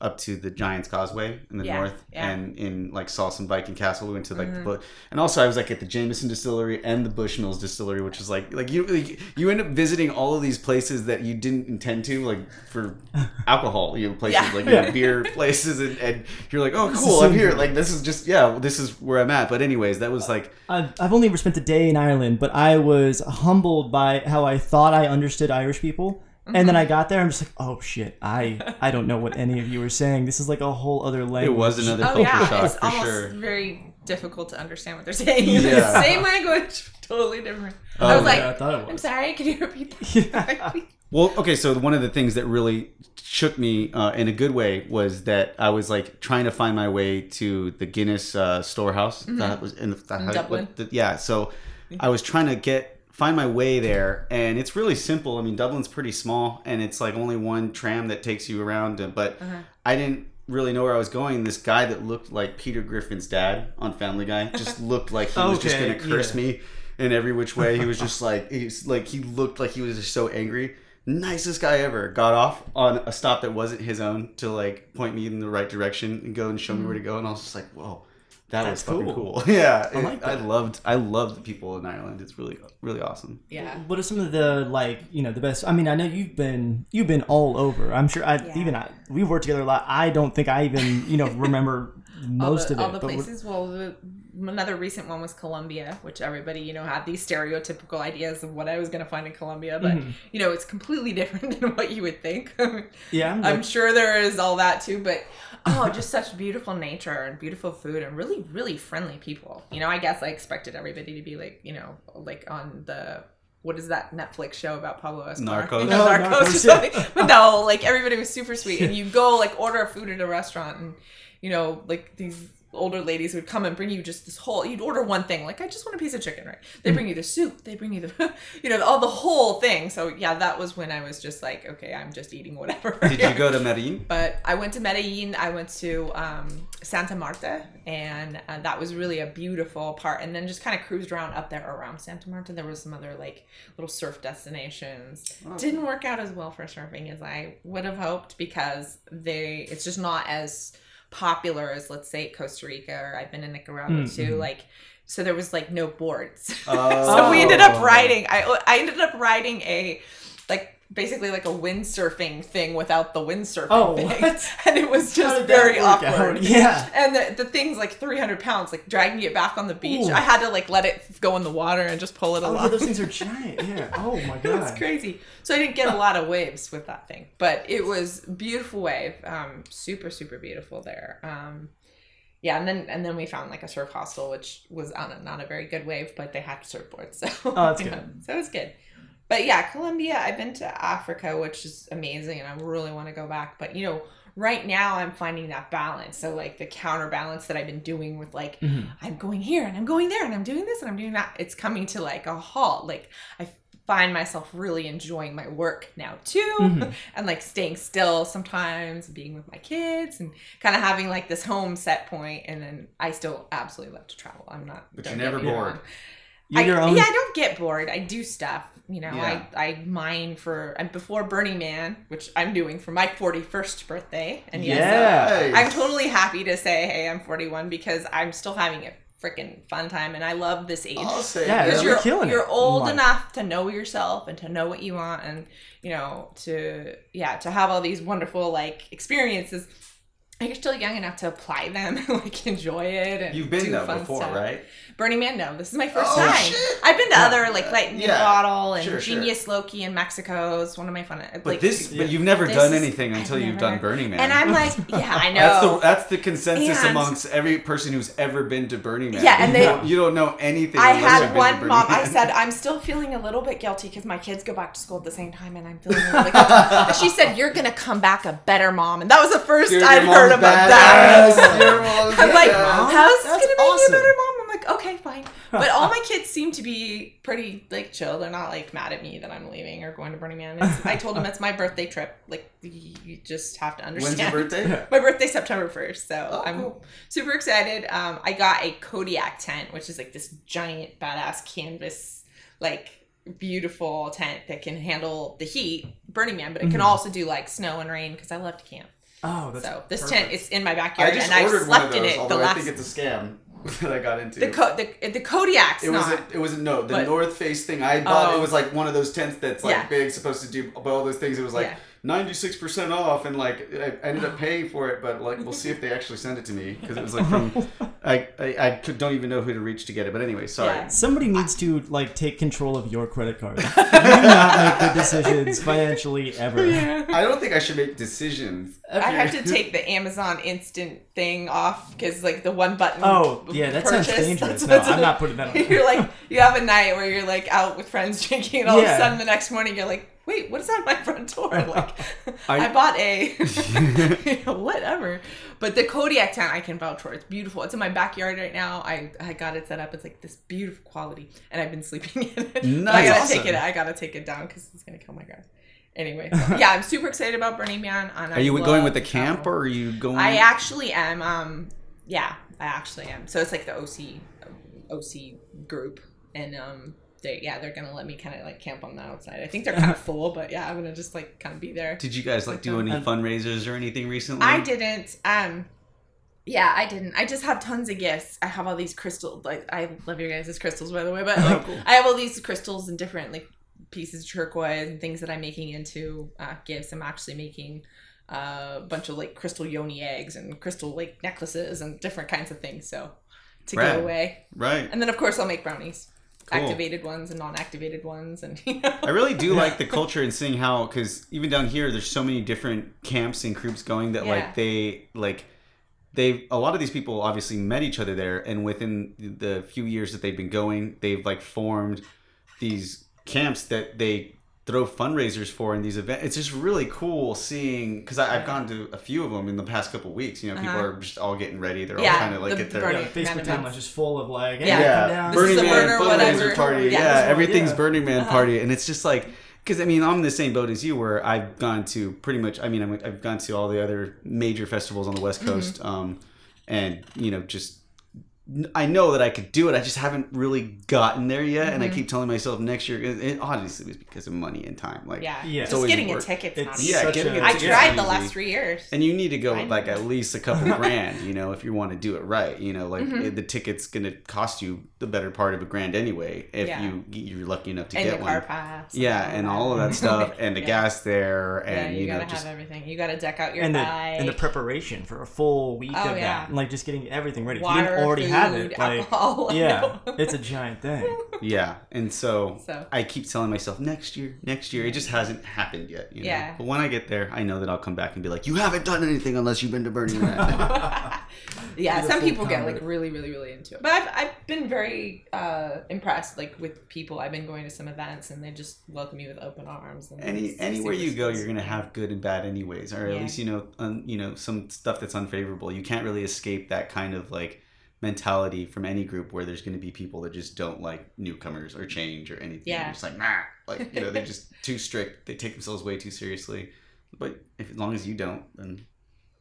D: up to the Giants Causeway in the
F: Yeah,
D: north
F: yeah. Mm-hmm.
D: and in like saw some Viking Castle we went to like the boat and also I was like at the Jameson distillery and the Bushmills distillery which is like like you like, you end up visiting all of these places that you didn't intend to like for alcohol you know places
F: Yeah.
D: like you know, beer places and, and you're like oh cool I'm here like this is just yeah this is where I'm at but anyways that was like
E: I've, I've only ever spent a day in Ireland, but I was humbled by how I thought I understood Irish people. And then I got there, I'm just like, oh shit, I I don't know what any of you are saying. This is like a whole other language.
D: it was another culture
F: Oh
D: culture
F: yeah,
D: shock
F: it's
D: for
F: almost
D: sure
F: very difficult to understand what they're saying.
D: Yeah.
F: Same language, totally different.
D: Oh,
F: I was like,
E: yeah, I thought it was.
F: I'm sorry, can you repeat that?
D: Well, okay, so one of the things that really shook me uh, in a good way was that I was like trying to find my way to the Guinness uh, storehouse that was in, the, that
F: In Dublin.
D: what the- yeah, so I was trying to get find my way there, and it's really simple. I mean, Dublin's pretty small, and it's like only one tram that takes you around. uh, But I didn't really know where I was going. This guy that looked like Peter Griffin's dad on Family Guy just looked like he was just to curse
E: yeah.
D: me in every which way. He was just like he's like he looked like he was just so angry. Nicest guy ever. Got off on a stop that wasn't his own to like point me in the right direction and go and show me where to go. And I was just like, whoa, that
E: That's
D: was fucking
E: cool.
D: cool. yeah,
E: I
D: it-
E: like
D: I loved I loved the people in Ireland. It's really really awesome.
F: Yeah.
E: What are some of the like you know the best? I mean, I know you've been you've been all over. I'm sure I
F: Yeah.
E: even I we've worked together a lot. I don't think I even you know remember most
F: the,
E: of it.
F: all the
E: but
F: places. Well, the, another recent one was Colombia, which everybody you know had these stereotypical ideas of what I was going to find in Colombia, but
E: Mm-hmm.
F: you know it's completely different than what you would think.
E: yeah,
F: I'm
E: like-
F: sure there is all that too, but oh, just such beautiful nature and beautiful food and really, really friendly people. You know, I guess I expected everybody to be like, you know, like on the what is that Netflix show about Pablo Escobar?
D: Narcos?
F: You know,
E: Oh,
F: Narcos or
E: Narcos, yeah.
F: something. But no, like everybody was super sweet, and you go like order food at a restaurant, and you know, like these older ladies would come and bring you just this whole you'd order one thing like i just want a piece of chicken right they bring you the soup they bring you the you know all the whole thing so yeah that was when i was just like okay i'm just eating whatever
D: Did you go to Medellin?
F: but I went to Medellin. I went to um, Santa Marta, and uh, that was really a beautiful part. And then just kind of cruised around up there around Santa Marta. There was some other like little surf destinations. Didn't work out as well for surfing as I would have hoped because they it's just not as popular as let's say Costa Rica or I've been in Nicaragua hmm, too. Hmm. Like so there was like no boards. so we ended up oh. riding. I I ended up riding a like basically like a windsurfing thing without the windsurfing
E: Oh,
F: thing,
E: what?
F: and it was just very
E: work out?
F: awkward.
E: Yeah.
F: and the, the thing's like 300 pounds, like dragging it back on the beach.
E: Ooh.
F: I had to like let it go in the water and just pull it
E: Oh,
F: along.
E: yeah, those things are giant. Yeah. Oh my
F: It was crazy. So I didn't get a lot of waves with that thing, but it was beautiful wave. Um, super super beautiful there. Um, yeah, and then and then we found like a surf hostel, which was on a, not a very good wave, but they had surfboards, so
E: Oh, that's good.
F: know, so it was good. But yeah, Colombia. I've been to Africa, which is amazing, and I really want to go back. But you know, right now I'm finding that balance. So like the counterbalance that I've been doing with like
E: Mm-hmm.
F: I'm going here and I'm going there and I'm doing this and I'm doing that. It's coming to like a halt. Like I find myself really enjoying my work now too,
E: Mm-hmm.
F: and like staying still sometimes, being with my kids, and kind of having like this home set point. And then I still absolutely love to travel. I'm not.
D: But you're never bored.
F: I. Yeah, I don't get bored. I do stuff. You know,
D: Yeah.
F: I I mine for and before Burning Man, which I'm doing for my 41st birthday. And yes,
E: Yeah.
F: I'm totally happy to say, hey, I'm 41 because I'm still having a freaking fun time and I love this age.
D: I'll say
E: Yeah,
F: Because
E: you're
F: you're
E: killing it
F: you're
E: in
F: old
E: life.
F: enough to know yourself and to know what you want and you know to yeah to have all these wonderful like experiences. And you're still young enough to apply them and like enjoy it. And
D: You've been there before,
F: stuff.
D: right?
F: Burning Man, no. This is my first
D: Oh,
F: time.
D: shit.
F: I've been to other like Lightning in
D: Yeah.
F: Bottle and
D: Sure, sure.
F: Genius Loki in Mexico. It's one of my fun.
D: But
F: like,
D: this, but you've never done
F: is-
D: anything
F: I've
D: until you've
F: never
D: done Burning Man.
F: And I'm like, yeah, I know.
D: That's the that's the consensus
F: And-
D: amongst every person who's ever been to Burning Man.
F: Yeah, and
D: you
F: they-
D: don't, you don't know anything.
F: I had one mom. I said, I'm still feeling a little bit guilty because my kids go back to school at the same time, and I'm feeling a little bit guilty. She said, "You're gonna come back a better mom," and that was the first
D: Dude,
F: I'd
D: your
F: heard about
D: badass.
F: that. I'm like, how's this gonna make you a better mom? I'm like, okay, fine. But all my kids seem to be pretty like chill. They're not like mad at me that I'm leaving or going to Burning Man. It's, I told them it's my birthday trip. Like you just have to understand.
D: When's your birthday?
F: My birthday's September 1st, so
D: Oh,
F: I'm
D: cool.
F: super excited. Um, I got a Kodiak tent, which is like this giant badass canvas, like beautiful tent that can handle the heat, Burning Man, but it can also do like snow and rain because I love to camp.
E: Oh, that's
F: So this
D: perfect.
F: tent is in my
D: I
F: backyard,
D: just
F: and I
D: ordered
F: slept
D: one of
F: in it the
D: although I
F: last.
D: think it's a scam that I got into.
F: the, co- the the Kodiak's
D: it was
F: not.
D: a, it was a, no the
F: But-
D: North Face thing I bought.
F: Oh.
D: It was like one of those tents that's like
F: Yeah.
D: big, supposed to do all those things. It was like
F: Yeah.
D: Ninety six percent off, and like I ended up paying for it. But like we'll see if they actually send it to me because it was like from I, I I don't even know who to reach to get it. But anyway, sorry.
F: Yeah.
E: Somebody needs to like take control of your credit card. you do not make good decisions financially ever. yeah.
D: I don't think I should make decisions.
F: I had to take the Amazon Instant thing off because like the one button.
E: Oh, yeah, that sounds dangerous.
F: that's-
E: No, I'm not putting that on.
F: You're like you have a night where you're like out with friends drinking, and all of a sudden the next morning you're like, wait, what is on my front door? Like,
D: I-
F: I, bought a, you know, whatever. But the Kodiak tent I can vouch for. It's beautiful. It's in my backyard right now. I, I got it set up. It's like this beautiful quality, and I've been sleeping in it. But I gotta
D: Awesome.
F: take it. I gotta take it down because it's gonna kill my grass. Anyway, so, yeah, I'm super excited about Burning Man. And
D: Are you going with the camp or are you going?
F: I actually am. Um, yeah, I actually am. So it's like the OC, OC group, and um, they yeah they're gonna let me kind of like camp on the outside. I think they're kind of full, but yeah, I'm gonna just like kind of be there.
D: Did you guys like do any fundraisers or anything recently?
F: I didn't. Um, yeah, I didn't. I just have tons of gifts. I have all these crystals. Like I love your guys' crystals, by the way. But like, I have all these crystals and different like pieces of turquoise and things that I'm making into uh, gifts. I'm actually making uh, a bunch of like crystal yoni eggs and crystal like necklaces and different kinds of things. So to
D: Rad.
F: give away,
D: Right.
F: and then of course I'll make brownies,
D: Cool.
F: activated ones and non-activated ones, and you know.
D: I really do like the culture and seeing how, because even down here, there's so many different camps and groups going that
F: Yeah.
D: like they like they a lot of these people obviously met each other there, and within the few years that they've been going, they've like formed these camps that they throw fundraisers for in these events. It's just really cool seeing because I've gone to a few of them in the past couple weeks. You know, people
F: Uh-huh.
D: are just all getting ready. They're all
F: Yeah,
D: trying to like
F: the
D: get their
F: Burning
E: Yeah, Facebook
F: Man
E: timeline
F: events.
E: just full of like, hey,
F: Yeah.
E: come down.
F: This is
D: Burning Man
F: burner,
D: fundraiser
F: whatever.
D: party.
F: Yeah,
D: Yeah, everything's
E: yeah.
D: Burning Man
F: Uh-huh.
D: party, and it's just like because I mean I'm in the same boat as you, where I've gone to pretty much. I mean I'm, I've gone to all the other major festivals on the West
F: Mm-hmm.
D: Coast, um, and you know just. I know that I could do it. I just haven't really gotten there yet, and I
F: Mm-hmm.
D: keep telling myself next year. It, it obviously was because of money and time. Like,
F: Yeah,
E: Yeah. It's
F: just
D: always
F: getting a
D: work.
F: ticket's not
E: It's
F: easy.
D: yeah,
E: such
D: getting
E: a-
D: a
F: I
D: ticket's
F: tried the last three years.
D: And you need to go with like at least a couple grand, you know, if you want to do it right. You know, like
F: Mm-hmm.
D: it- the ticket's gonna cost you the better part of a grand anyway if
F: Yeah.
D: you you're lucky enough to
F: and
D: get
F: the
D: one.
F: car pass.
D: Yeah, and all of that stuff, and the
F: Yeah.
D: gas there,
F: Yeah,
D: and
F: you,
D: you, know,
F: gotta
D: just
F: have everything. You gotta deck out your
E: and the and the preparation for a full week
F: Oh,
E: of
F: yeah.
E: that, and, like just getting everything ready. if you didn't already have
F: food,
E: it, like
F: alcohol,
E: yeah, it's a giant thing.
D: yeah. And so,
F: So.
D: I keep telling myself next year, next year. It just hasn't happened yet. You know?
F: Yeah.
D: But when I get there, I know that I'll come back and be like, "You haven't done anything unless you've been to Burning Man."
F: yeah, some
E: full
F: people get like really, really, really into it. But I've, I've been very uh, impressed, like with people. I've been going to some events and they just welcome you with open arms. And
D: Any anywhere you go, you're gonna have good and bad anyways, or at
F: Yeah.
D: least you know, un, you know, some stuff that's unfavorable. You can't really escape that kind of like mentality from any group where there's gonna be people that just don't like newcomers or change or anything.
F: Yeah.
D: They're just like nah, like you know, they're just too strict. They take themselves way too seriously. But if as long as you don't, then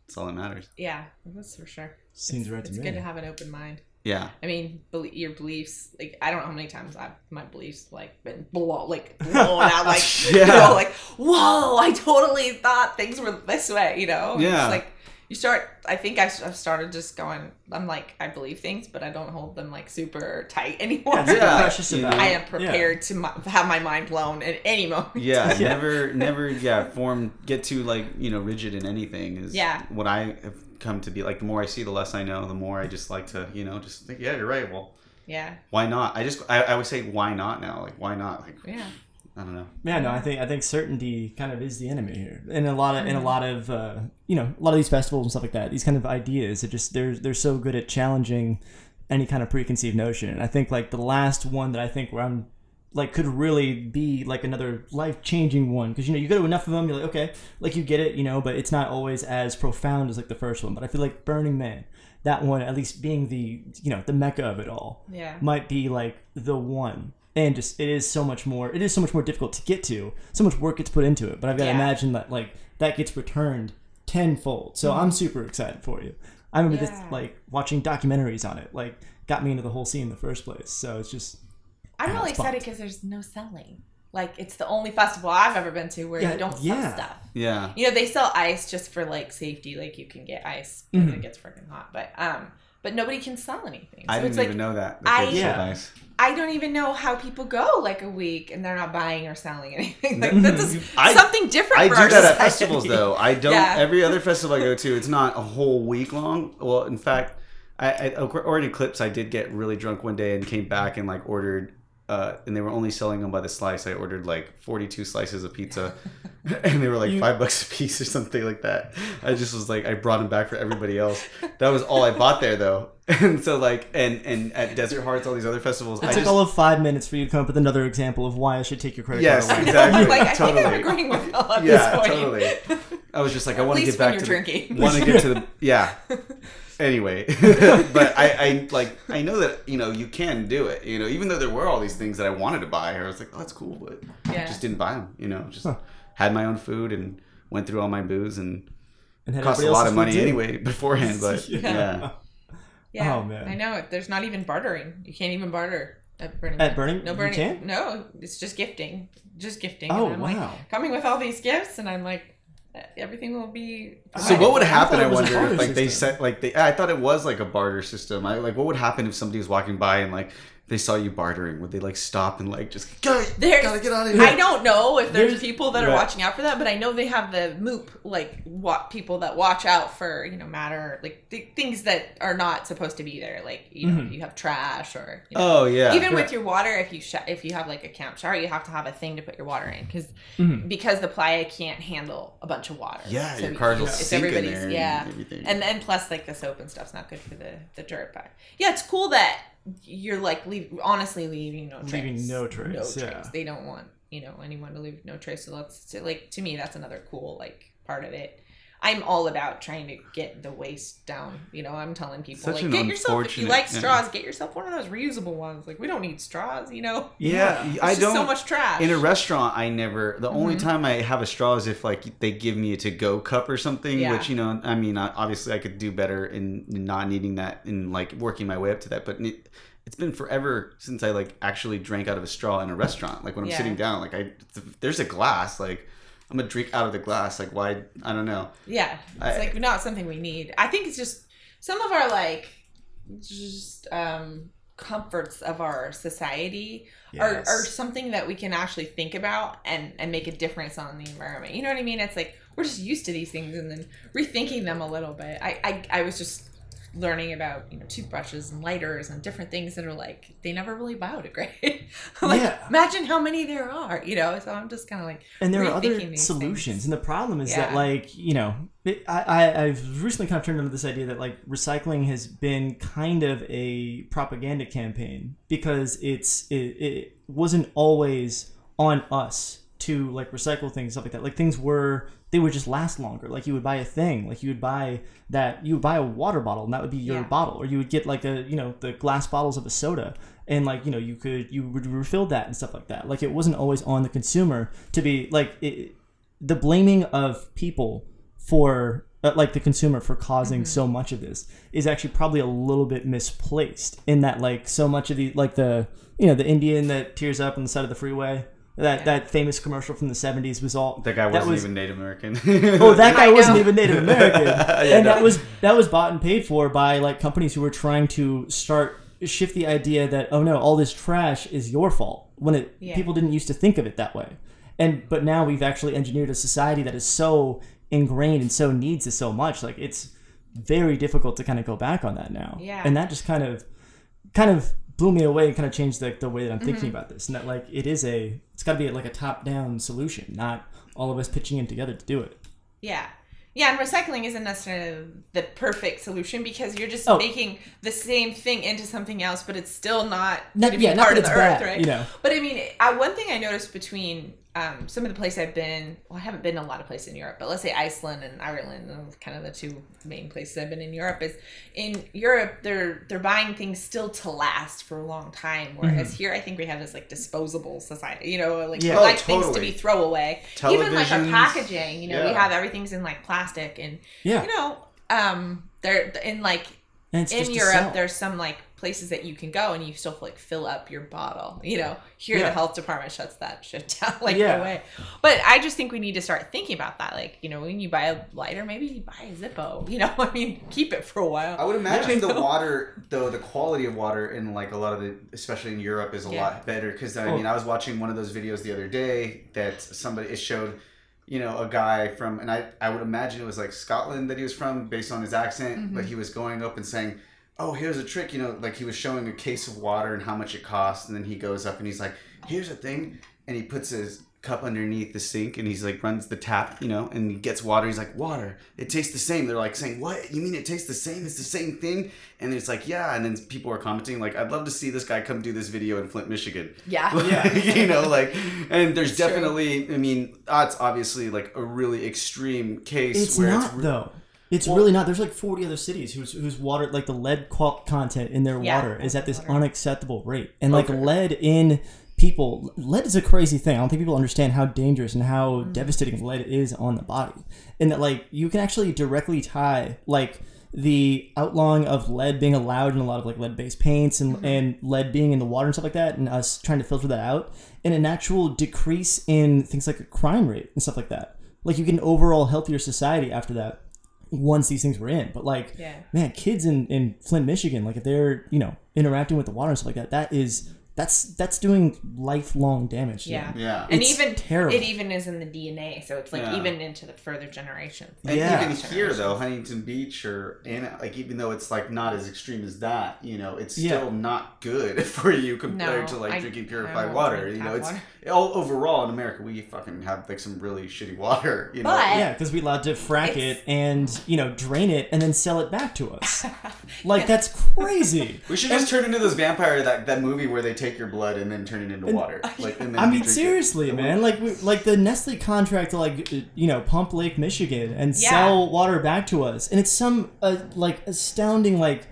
D: that's all that matters.
F: Yeah, that's for sure.
E: Seems right
F: It's
E: to me.
F: good to have an open mind.
D: Yeah.
F: I mean, belie- your beliefs. Like, I don't know how many times I've my beliefs like been blown, like blown out. Like, you know, like whoa, I totally thought things were this way. You know, It's
D: Yeah.
F: like you start. I think I, have started just going. I'm like, I believe things, but I don't hold them like super tight anymore.
D: Yeah.
E: yeah.
F: I am prepared to mi- have my mind blown at any moment.
D: Yeah,
E: Yeah.
D: never, never, yeah, form get too like you know rigid in anything is
F: Yeah.
D: what I have come to be like. The more I see, the less I know. The more I just like to you know just think, yeah, you're right. Well,
F: Yeah,
D: why not? I just I, I would say why not now? Like why not? Like
F: yeah,
D: I don't know.
E: Yeah, no, I think I think certainty kind of is the enemy here, and a lot of in a lot of uh, you know a lot of these festivals and stuff like that. These kind of ideas, it just they're they're so good at challenging any kind of preconceived notion. And I think like the last one that I think where I'm like could really be like another life changing one because you know you go to enough of them, you're like okay, like you get it, you know, but it's not always as profound as like the first one. But I feel like Burning Man, that one at least being the you know the mecca of it all
F: yeah.
E: might be like the one and just it is so much more it is so much more difficult to get to so much work gets put into it but i've got to imagine that like that gets returned tenfold so i'm super excited for you i remember
F: Mm-hmm. Yeah.
E: this like watching documentaries on it like got me into the whole scene in the first place so it's just
F: I'm really excited because there's no selling. Like, it's the only festival I've ever been to where
E: Yeah,
F: you don't sell
E: yeah.
F: stuff.
D: Yeah,
F: You know, they sell ice just for like safety, like you can get ice when it gets freaking hot, but um, but nobody can sell anything. So
D: I didn't
F: like
D: even know that. that
F: I-
E: Yeah.
D: ice.
F: I don't even know how people go like a week and they're not buying or selling anything. Like mm. that's just
D: I-
F: something different.
D: I
F: for
D: do that at festivals though. I don't.
F: Yeah.
D: Every other festival I go to, it's not a whole week long. Well, in fact, I, I or in Eclipse, I did get really drunk one day and came back and like ordered uh, and they were only selling them by the slice. I ordered like 42 slices of pizza, and they were like five bucks a piece or something like that. I just was like, I brought them back for everybody else. That was all I bought there though. And so like, and and at Desert Hearts, all these other festivals,
E: It
D: I
E: took
D: just,
E: all of five minutes for you to come up with another example of why I should take your credit
D: yes,
E: card away.
D: exactly,
F: like I
D: totally.
F: think I'm agreeing with Phil at
D: yeah,
F: this point.
D: totally. I was just like, I want to get back
F: you're
D: to
F: drinking.
D: want to get to the yeah. Anyway, but I, I like I know that you know you can do it. You know, even though there were all these things that I wanted to buy, I was like, oh, that's cool, but
F: Yeah.
D: just didn't buy them. You know, just had my own food and went through all my booze and
E: And had
D: cost a lot of money
E: food too.
D: anyway beforehand. But
E: Yeah.
D: yeah.
F: Yeah.
E: Oh, man.
F: I know. There's not even bartering. You can't even barter at Burning.
E: At Burning-
F: No
E: you
F: Burning.
E: can't?
F: No, it's just gifting. Just gifting.
E: Oh,
F: and I'm
E: wow.
F: like coming with all these gifts, and I'm like, everything will be.
D: So what would happen?
E: thought
D: I,
E: it was a
D: wonder. If, like they said, like they. I thought it was like a barter system. I like what would happen if somebody was walking by and like they saw you bartering? Would they like stop and like just go?
F: There's,
D: Gotta get out of here.
F: I don't know if there's,
E: There's-
F: people that are
E: right.
F: watching out for that, but I know they have the MOOP, like what people that watch out for, you know, matter like th- things that are not supposed to be there. Like you know,
E: Mhm.
F: you have trash or you know,
D: Oh yeah.
F: even with your water if you sh- if you have like a camp shower you have to have a thing to put your water in because
E: Mhm.
F: because the playa can't handle a bunch of water
D: yeah, your
F: you-
D: cars will
F: it's
D: sink in
F: everybody's-
D: there. and
F: yeah
D: everything.
F: and then plus like the soap and stuff's not good for the the dirt but yeah it's cool that you're like leave honestly leaving no trace.
E: Leaving no trace,
F: no
E: yeah.
F: trace they don't want you know anyone to leave no trace. So that's to, like to me that's another cool like part of it I'm all about trying to get the waste down. You know, I'm telling people
D: Such
F: like get yourself if you like
D: yeah.
F: straws, get yourself one of those reusable ones. Like we don't need straws, you know.
D: yeah,
F: It's
D: I don't.
F: so much trash.
D: in a restaurant, I never. The only
F: Mhm.
D: time I have a straw is if like they give me a to go cup or something.
F: Yeah.
D: Which you know, I mean, obviously I could do better in, in not needing that and like working my way up to that. But it, it's been forever since I like actually drank out of a straw in a restaurant. Like when I'm
F: Yeah.
D: sitting down, like I there's a glass. Like I'm gonna drink out of the glass. Like why? I don't know.
F: Yeah, it's
D: I-
F: like not something we need. I think it's just some of our like just um comforts of our society are, are something that we can actually think about and and make a difference on the environment. You know what I mean? It's like we're just used to these things and then rethinking them a little bit. I I, I was just learning about you know toothbrushes and lighters and different things that are like they never really biodegrade. like
E: Yeah.
F: imagine how many there are. You know, so I'm just kind of like
E: and there are other solutions
F: things.
E: and the problem is that like you know it, I, I i've recently kind of turned into this idea that like recycling has been kind of a propaganda campaign because it's it, it wasn't always on us to like recycle things stuff like that like things were they would just last longer. Like you would buy a thing like you would buy that you would buy a water bottle and that would be your
F: Yeah.
E: bottle. Or you would get like a you know the glass bottles of a soda and like you know you could you would refill that and stuff like that. Like it wasn't always on the consumer to be like it, the blaming of people for uh, like the consumer for causing so much of this is actually probably a little bit misplaced in that like so much of the like the you know the indian that tears up on the side of the freeway that that famous commercial from the 70s was all
D: That guy wasn't
E: was,
D: even Native American.
E: Oh, that guy wasn't even Native American,
D: Yeah,
E: and
D: no.
E: that was that was bought and paid for by like companies who were trying to start shift the idea that oh no, all this trash is your fault when it
F: Yeah.
E: people didn't used to think of it that way, and but now we've actually engineered a society that is so ingrained and so needs it so much like it's very difficult to kind of go back on that now.
F: Yeah.
E: and that just kind of kind of blew me away and kind of changed like the way that I'm
F: Mm-hmm.
E: thinking about this, and that like it is a it's got to be like a top down solution, not all of us pitching in together to do it.
F: Yeah. Yeah, and recycling isn't necessarily the perfect solution because you're just
E: Oh.
F: making the same thing into something else, but it's still not
E: Not-
F: going to be
E: yeah, not
F: part
E: that
F: of the
E: it's
F: earth,
E: bad,
F: right?
E: you know.
F: But I mean, I, one thing I noticed between um, some of the places I've been, well, I haven't been a lot of places in Europe, but let's say Iceland and Ireland, kind of the two main places I've been in Europe. Is in Europe they're they're buying things still to last for a long time, whereas here I think we have this like disposable society, you know, like
E: Yeah.
F: we
D: Oh,
F: like things to
D: totally.
F: be throwaway. Even like our packaging, you know, we have everything's in like plastic and
E: Yeah.
F: you know, um, there in like
E: And it's just
F: in Europe, there's some like places that you can go and you still like fill up your bottle. You know, here
E: Yeah.
F: the health department shuts that shit down like
E: Yeah.
F: no way. But I just think we need to start thinking about that. Like, you know, when you buy a lighter, maybe you buy a Zippo. You know, I mean, keep it for a while.
D: I would imagine
F: Yeah.
D: the water, though, the quality of water in like a lot of the, especially in Europe, is a
F: Yeah.
D: lot better. Because I
E: Oh.
D: mean, I was watching one of those videos the other day that somebody it showed, you know, a guy from, and I I would imagine it was like Scotland that he was from, based on his accent,
F: Mm-hmm.
D: but he was going up and saying. Oh, here's a trick. You know, like he was showing a case of water and how much it costs, and then he goes up and he's like, here's a thing, and he puts his cup underneath the sink and he's like runs the tap, you know, and he gets water. He's like, water, it tastes the same. They're like saying, what? You mean it tastes the same? It's the same thing? And it's like, yeah. And then people are commenting like, I'd love to see this guy come do this video in Flint, Michigan.
F: Yeah.
E: Yeah.
D: you know, like, and there's
F: true.
D: definitely, I mean, that's obviously like a really extreme case
E: It's
D: where
E: not
D: it's re-
E: though. It's really not. There's like 40 other cities whose whose water, like the lead content in their
F: Yeah,
E: water, is at this
F: water.
E: unacceptable rate, and like
D: Okay.
E: lead in people, lead is a crazy thing. I don't think people understand how dangerous and how
F: Mm.
E: devastating lead is on the body, and that like you can actually directly tie like the outlawing of lead being allowed in a lot of like lead-based paints and, and lead being in the water and stuff like that and us trying to filter that out and an actual decrease in things like a crime rate and stuff like that like you get an overall healthier society after that once these things were in but like
F: Yeah.
E: man kids in, in flint michigan like if they're you know interacting with the water and stuff like that that is that's that's doing lifelong damage to
F: Yeah.
E: them.
D: Yeah.
F: And
E: It's
F: even
E: terrible.
F: it even is in the DNA, so it's like
D: Yeah.
F: even into the further generations.
D: And
E: Yeah.
D: even here, though, Huntington Beach or Anna, like even though it's like not as extreme as that, you know, it's
E: Yeah.
D: still not good for you compared
F: No,
D: to like
F: I-
D: drinking purified water.
F: drink
D: You know, it's all overall in America we fucking have like some really shitty water. You know,
F: But-
E: Yeah, because we allowed to frack it and you know drain it and then sell it back to us. Like that's crazy.
D: we should just turn into this vampire that that movie where they take your blood and then turn it into water. Like, and then
E: I mean,
D: drink it.
E: seriously, man. Like, we, like the Nestle contract to like, you know, pump Lake Michigan and
F: Yeah.
E: sell water back to us, and it's some uh, like astounding like.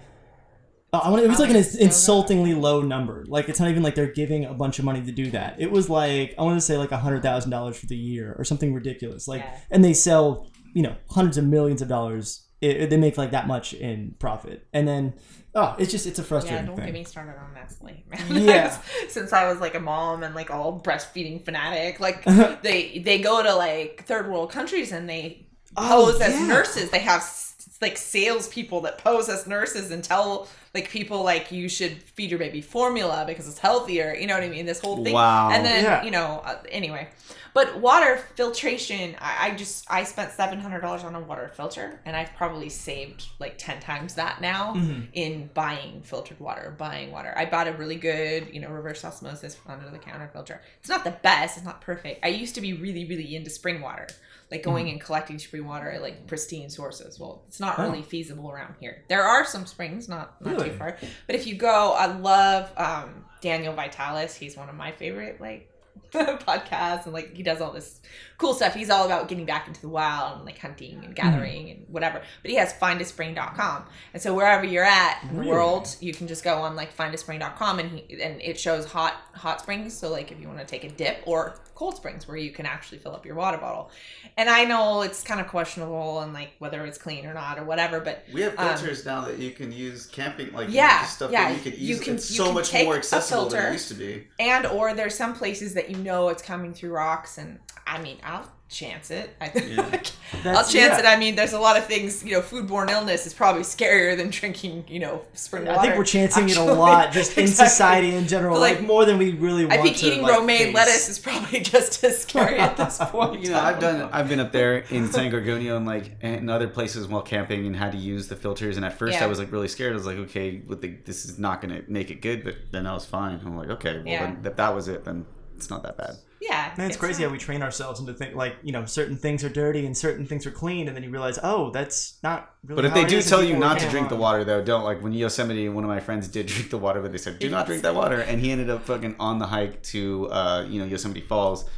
E: Uh, I want. It was like an
F: so
E: insultingly low number. Like it's not even like they're giving a bunch of money to do that. It was like I want to say like a hundred thousand dollars for the year or something ridiculous. Like,
F: Yeah.
E: and they sell you know hundreds of millions of dollars. It, they make like that much in profit, and then oh, it's just it's a frustrating.
F: Yeah, don't
E: thing.
F: get me started on Nestle.
E: Yeah.
F: Since I was like a mom and like all breastfeeding fanatic, like they they go to like third world countries and they
E: Oh,
F: pose as
E: yeah.
F: nurses. They have s- like salespeople that pose as nurses and tell like people like you should feed your baby formula because it's healthier. You know what I mean? This whole thing.
D: Wow.
F: And then
E: Yeah.
F: you know uh, anyway. But water filtration, I, I just I spent seven hundred dollars on a water filter, and I've probably saved like ten times that now
E: Mm-hmm.
F: in buying filtered water, buying water. I bought a really good, you know, reverse osmosis under the counter filter. It's not the best, it's not perfect. I used to be really, really into spring water, like
E: Mm-hmm.
F: going and collecting spring water at like pristine sources. Well, it's not
E: Oh.
F: really feasible around here. There are some springs, not not
E: Really?
F: too far, but if you go, I love um, Daniel Vitalis. He's one of my favorite like podcasts, and like he does all this cool stuff. He's all about getting back into the wild and like hunting and mm-hmm. gathering and whatever. But he has findaspring.com. And so wherever you're at in the world, you can just go on like findaspring.com and he and it shows hot hot springs. So like if you want to take a dip or cold springs where you can actually fill up your water bottle. And I know it's kind of questionable and like whether it's clean or not or whatever, but
D: We have
F: Um,
D: filters now that you can use camping, like
F: Yeah,
D: stuff
F: yeah,
D: that you could
F: you can-
D: it's
F: you
D: so
F: can
D: much more accessible than it used to be.
F: and or there's some places that you know it's coming through rocks and I mean I'll chance it. I, I'll chance
E: yeah.
F: it. I mean, there's a lot of things. You know, foodborne illness is probably scarier than drinking. You know, spring water.
E: I think we're chancing it a lot, just in society in general,
F: But,
E: like,
F: like,
E: more than we really want
F: I think
E: to,
F: eating
E: like,
F: romaine
E: face.
F: lettuce is probably just as scary at this point.
D: You know, I've done. I've been up there in San Gorgonio and like in other places while camping and had to use the filters. And at first,
F: Yeah.
D: I was like really scared. I was like, okay, with the, this is not gonna make it good. But then I was fine. I'm like, okay, well
F: Yeah.
D: then if that was it, then it's not that bad.
F: Yeah,
E: Man, it's, crazy
F: not-
E: how we train ourselves into think like you know certain things are dirty and certain things are clean, and then you realize, oh, that's not. really
D: But if
E: how
D: they
E: it
D: do
E: is,
D: tell you not to
E: getting
D: drink the water, though, don't like when Yosemite. One of my friends did drink the water, but they said do not drink that water, and he ended up fucking on the hike to uh, you know Yosemite Falls.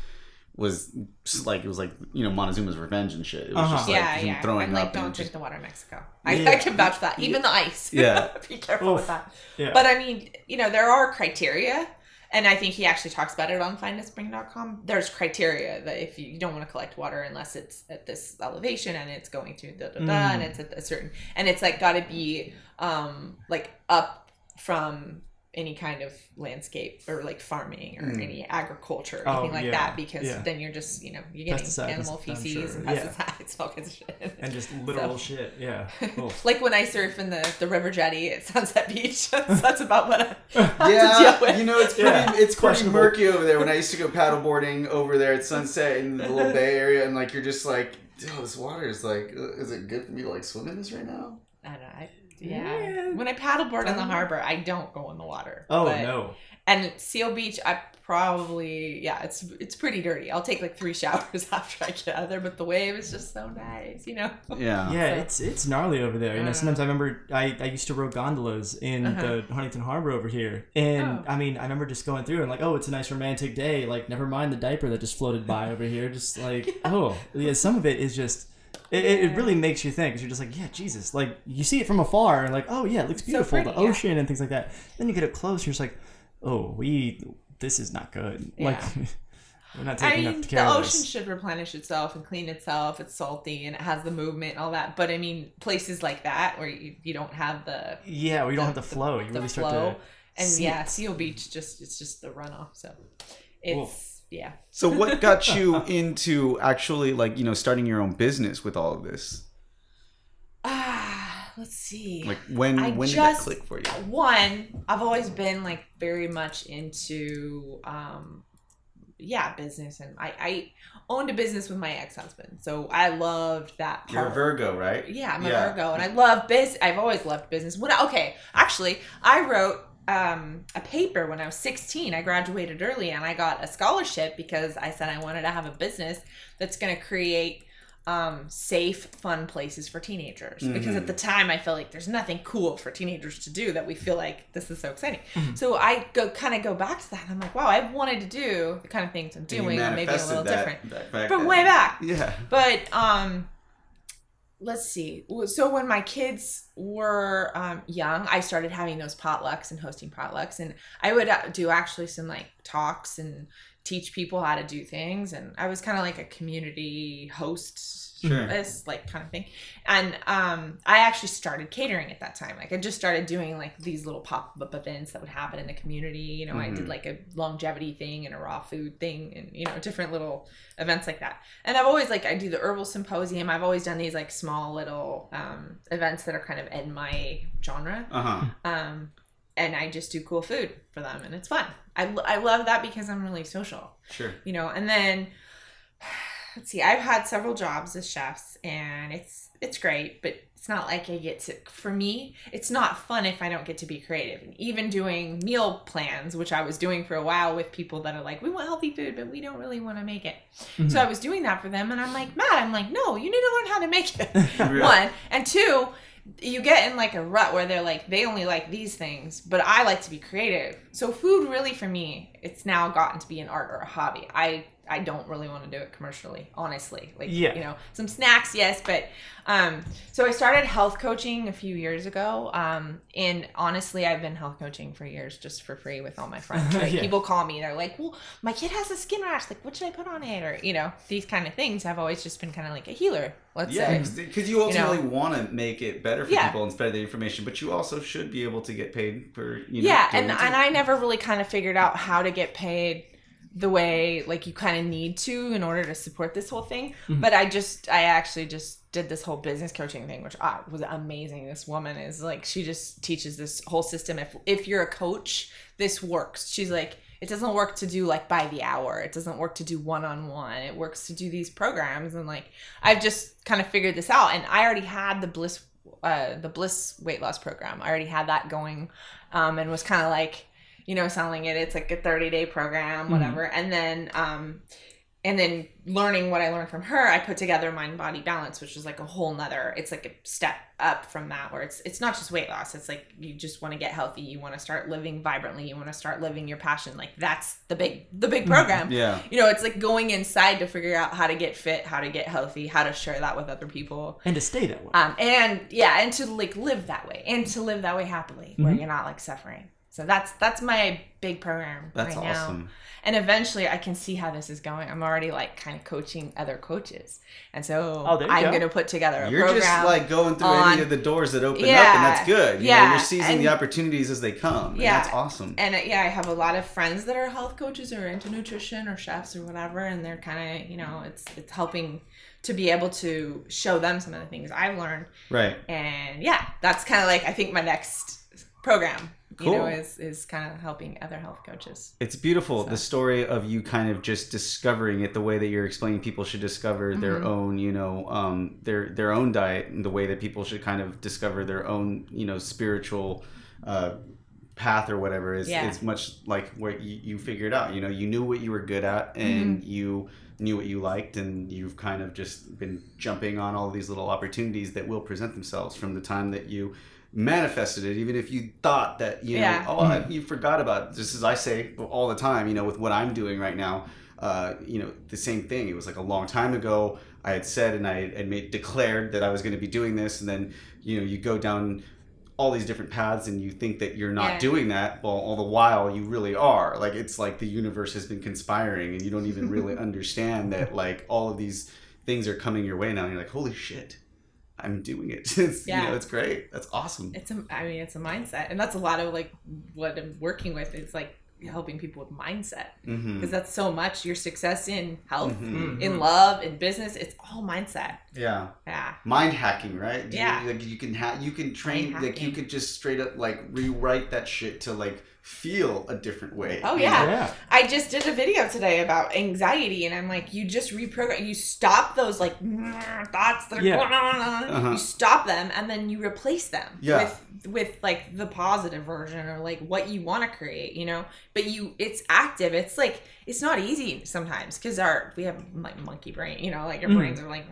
D: Was just like it was like you know Montezuma's revenge and shit. It was
E: Uh-huh.
D: just like
F: yeah,
D: him
F: yeah.
D: throwing
F: and like,
D: up
F: don't
D: and
F: drink
D: just
F: the water in Mexico. I,
E: Yeah.
F: I can vouch for that. Even the ice.
D: Yeah.
F: Be careful
E: Oof.
F: with that.
E: Yeah.
F: But I mean, you know, there are criteria, and I think he actually talks about it on findaspring.com. There's criteria that if you, you don't want to collect water unless it's at this elevation and it's going to da da da,
E: Mm.
F: and it's at a certain, and it's like got to be um like up from any kind of landscape or like farming or
D: Mm.
F: any agriculture or
E: Oh,
F: anything like
E: yeah,
F: that because
E: yeah.
F: then you're just you know you're getting
E: Pesticides,
F: animal feces
E: sure,
F: and
E: yeah.
F: pesticides all kinds of shit
E: and just literal
F: So-
E: shit. Yeah. Oof.
F: like when I surf in the, the river jetty at Sunset Beach. That's, that's about what I have to deal
D: Yeah,
F: with.
D: you know it's pretty
E: Yeah,
D: it's pretty murky over there. When I used to go paddleboarding over there at Sunset in the little bay area, and like you're just like, oh, this water is like, is it good for me to like swim in this right now?
F: I don't know. I, Yeah. When I paddleboard in the harbor, I don't go in the water.
E: Oh
F: But-
E: no.
F: And Seal Beach, I probably yeah, it's it's pretty dirty. I'll take like three showers after I get out of there, but the wave is just so nice, you know.
D: Yeah.
E: Yeah,
F: So-
E: it's it's gnarly over there. You know,
F: Uh.
E: sometimes I remember I, I used to row gondolas in
F: Uh-huh.
E: the Huntington Harbor over here, and
F: Oh.
E: I mean, I remember just going through and like, oh, it's a nice romantic day. Like, never mind the diaper that just floated by over here. Just like, oh, yeah, some of it is just. It, it really makes you think 'cause you're just like, yeah, Jesus. Like, you see it from afar and like, oh, yeah, it looks beautiful,
F: pretty,
E: the
F: yeah.
E: ocean and things like that. Then you get up close and you're just like, oh, we, this is not good. Like, we're not
F: I
E: taking
F: mean,
E: enough care of
F: it.
E: the ocean
F: should replenish itself and clean itself. It's salty and it has the movement and all that. But I mean, places like that where you, you don't have the
E: Yeah, we don't have the flow. You
F: the
E: really start
F: flow.
E: to.
F: and yeah. Seal Beach just it's just the runoff. So it's yeah.
D: So what got you into actually like you know starting your own business with all of this?
F: Ah, let's see.
D: Like when
F: I
D: when
F: just-
D: did that click for you?
F: one i've always been like very much into um yeah business and i i owned a business with my ex-husband so i loved that part
D: You're a Virgo, right?
F: yeah i'm a
D: Yeah.
F: virgo and i love biz i've always loved business when I, okay actually i wrote um, a paper when i was 16 i graduated early and i got a scholarship because i said i wanted to have a business that's going to create um, safe, fun places for teenagers. Because at the time, I felt like there's nothing cool for teenagers to do that we feel like this is so exciting. So I go kind of go back to that. And I'm like, wow, I've wanted to do the kind of things I'm doing, maybe a little
D: that
F: different from way back.
D: Yeah.
F: But um, let's see. So when my kids were um, young, I started having those potlucks and hosting potlucks, and I would uh, do actually some like talks and teach people how to do things, and I was kind of like a community host.
D: Sure.
F: This like kind of thing, and um, I actually started catering at that time. Like I just started doing like these little pop up events that would happen in the community. You know, I did
D: Mhm.
F: like a longevity thing and a raw food thing, and you know, different little events like that. And I've always like I do the herbal symposium. I've always done these like small little um, events that are kind of in my genre.
D: Uh huh.
F: Um, and I just do cool food for them, and it's fun. I, I love that because I'm really social,
D: Sure.
F: you know. And then let's see, I've had several jobs as chefs, and it's it's great, but it's not like I get to. For me, it's not fun if I don't get to be creative. And even doing meal plans, which I was doing for a while with people that are like, we want healthy food, but we don't really want to make it. So mm-hmm. I was doing that for them, and I'm like, Matt, I'm like, no, you need to learn how to make it. One and two, you get in like a rut where they're like, they only like these things, but I like to be creative. So food, really, for me, it's now gotten to be an art or a hobby. I I don't really want to do it commercially, honestly. Like,
E: Yeah.
F: you know, some snacks, yes, but um, so I started health coaching a few years ago. Um, and honestly, I've been health coaching for years just for free with all my friends. Like,
E: Yeah.
F: People call me, they're like, well, my kid has a skin rash. Like, what should I put on it? Or, you know, these kind of things. I've always just been kind of like a healer, let's
D: Yeah,
F: say.
D: because you ultimately
F: know.
D: want to make it better for
F: Yeah.
D: people and spread the information, but you also should be able to get paid for you know.
F: yeah and, and i never really kind of figured out how to get paid the way like you kind of need to in order to support this whole thing. But i just i actually just did this whole business coaching thing which ah, was amazing. This woman is like she just teaches this whole system. If if you're a coach this works. She's like it doesn't work to do like by the hour. It doesn't work to do one-on-one. It works to do these programs. And like i've just kind of figured this out. And i already had the bliss uh, the bliss weight loss program. I already had that going um, and was kind of like you know selling it. It's like a 30 day program whatever. And then um and then learning what i learned from her i put together mind body balance which is like a whole nother it's like a step up from that where it's it's not just weight loss. It's like you just want to get healthy. You want to start living vibrantly. You want to start living your passion. Like that's the big the big program.
D: Yeah.
F: you know it's like going inside to figure out how to get fit how to get healthy how to share that with other people.
E: And to stay that way.
F: um, and yeah, and to like live that way, and to live that way happily, where
E: Mhm.
F: you're not like suffering. So that's that's my big program
D: That's
F: right
D: awesome.
F: now. And eventually, I can see how this is going. I'm already like kind of coaching other coaches, and so
E: Oh,
F: I'm
E: go.
F: gonna put together a
D: You're
F: program.
D: just like going through
F: on-
D: any of the doors that open up, and that's good. You know,
F: yeah,
D: you're seizing the opportunities as they come. and
F: Yeah.
D: that's awesome.
F: and uh, yeah, I have a lot of friends that are health coaches or into nutrition or chefs or whatever, and they're kind of you know it's it's helping to be able to show them some of the things I've learned
D: right.
F: and yeah that's kind of like i think my next program. You know,
D: Cool.
F: is is kind of helping other health coaches.
D: It's beautiful.
F: So-
D: The story of you kind of just discovering it the way that you're explaining people should discover their
F: Mhm.
D: own, you know, um, their their own diet and the way that people should kind of discover their own, you know, spiritual uh, path or whatever is,
F: Yeah.
D: is much like what you, you figured out. You know, you knew what you were good at and you knew what you liked and you've kind of just been jumping on all these little opportunities that will present themselves from the time that you manifested it even if you thought that you know
F: Yeah.
D: oh I, you forgot about it. just as i say all the time you know with what i'm doing right now uh, you know the same thing it was like a long time ago i had said and i had made declared that i was going to be doing this and then you know you go down all these different paths and you think that you're not
F: Yeah.
D: doing that well all the while you really are like it's like the universe has been conspiring and you don't even really understand that like all of these things are coming your way now and you're like holy shit i'm doing it it's you
F: Yeah.
D: know it's great that's awesome
F: It's a, I mean, it's a mindset, and that's a lot of like what I'm working with. Is like helping people with mindset because that's so much your success in health,
D: Mhm.
F: in love, in business. It's all mindset.
D: yeah
F: Yeah.
D: mind hacking, right? Do
F: Yeah.
D: You, like you can ha- you can train like you
F: hacking.
D: could just straight up like rewrite that shit to like feel a different way.
F: Oh yeah.
E: Yeah.
F: I just did a video today about anxiety, and I'm like, you just reprogram, you stop those like thoughts that are
E: Yeah.
F: going on,
D: Uh-huh.
F: you stop them, and then you replace them
D: Yeah.
F: with with like the positive version or like what you want to create, you know. But you, it's active. It's like it's not easy sometimes because our we have like monkey brain, you know, like your
E: Mhm.
F: brains are like.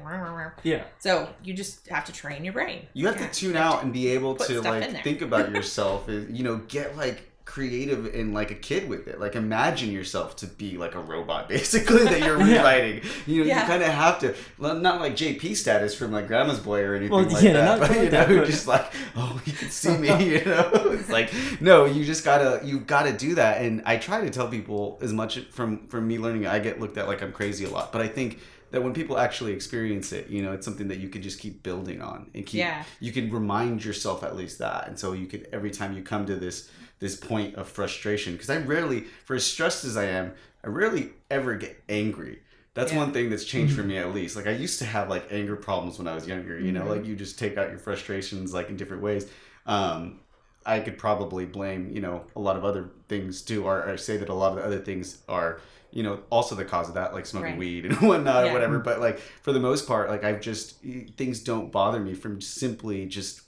E: Yeah.
F: So you just have to train your brain.
D: You have
F: Yeah.
D: to tune out and be able to like think about yourself. is you know get like creative and like a kid with it. Like imagine yourself to be like a robot basically that you're
E: Yeah.
D: rewriting. You know
F: Yeah.
D: you kind of have to well, not like JP status from like Grandma's Boy or anything
E: Well,
D: like
E: yeah,
D: that.
E: not
D: But you know
E: that,
D: just like oh you can see me. You know it's like no you just gotta you gotta do that. And I try to tell people as much from from me learning. I get looked at like I'm crazy a lot, but I think that when people actually experience it, you know, it's something that you could just keep building on and keep.
F: Yeah.
D: You can remind yourself at least that, and so you could every time you come to this this point of frustration, because I rarely, for as stressed as I am, I rarely ever get angry. That's
F: Yeah.
D: one thing that's changed for me at least. Like I used to have like anger problems when I was younger. You know,
F: Mhm.
D: like you just take out your frustrations like in different ways. Um, I could probably blame you know a lot of other things too, or, or say that a lot of the other things are you know also the cause of that, like smoking
F: Right.
D: weed and whatnot or whatever. But like for the most part, like I've just things don't bother me from simply just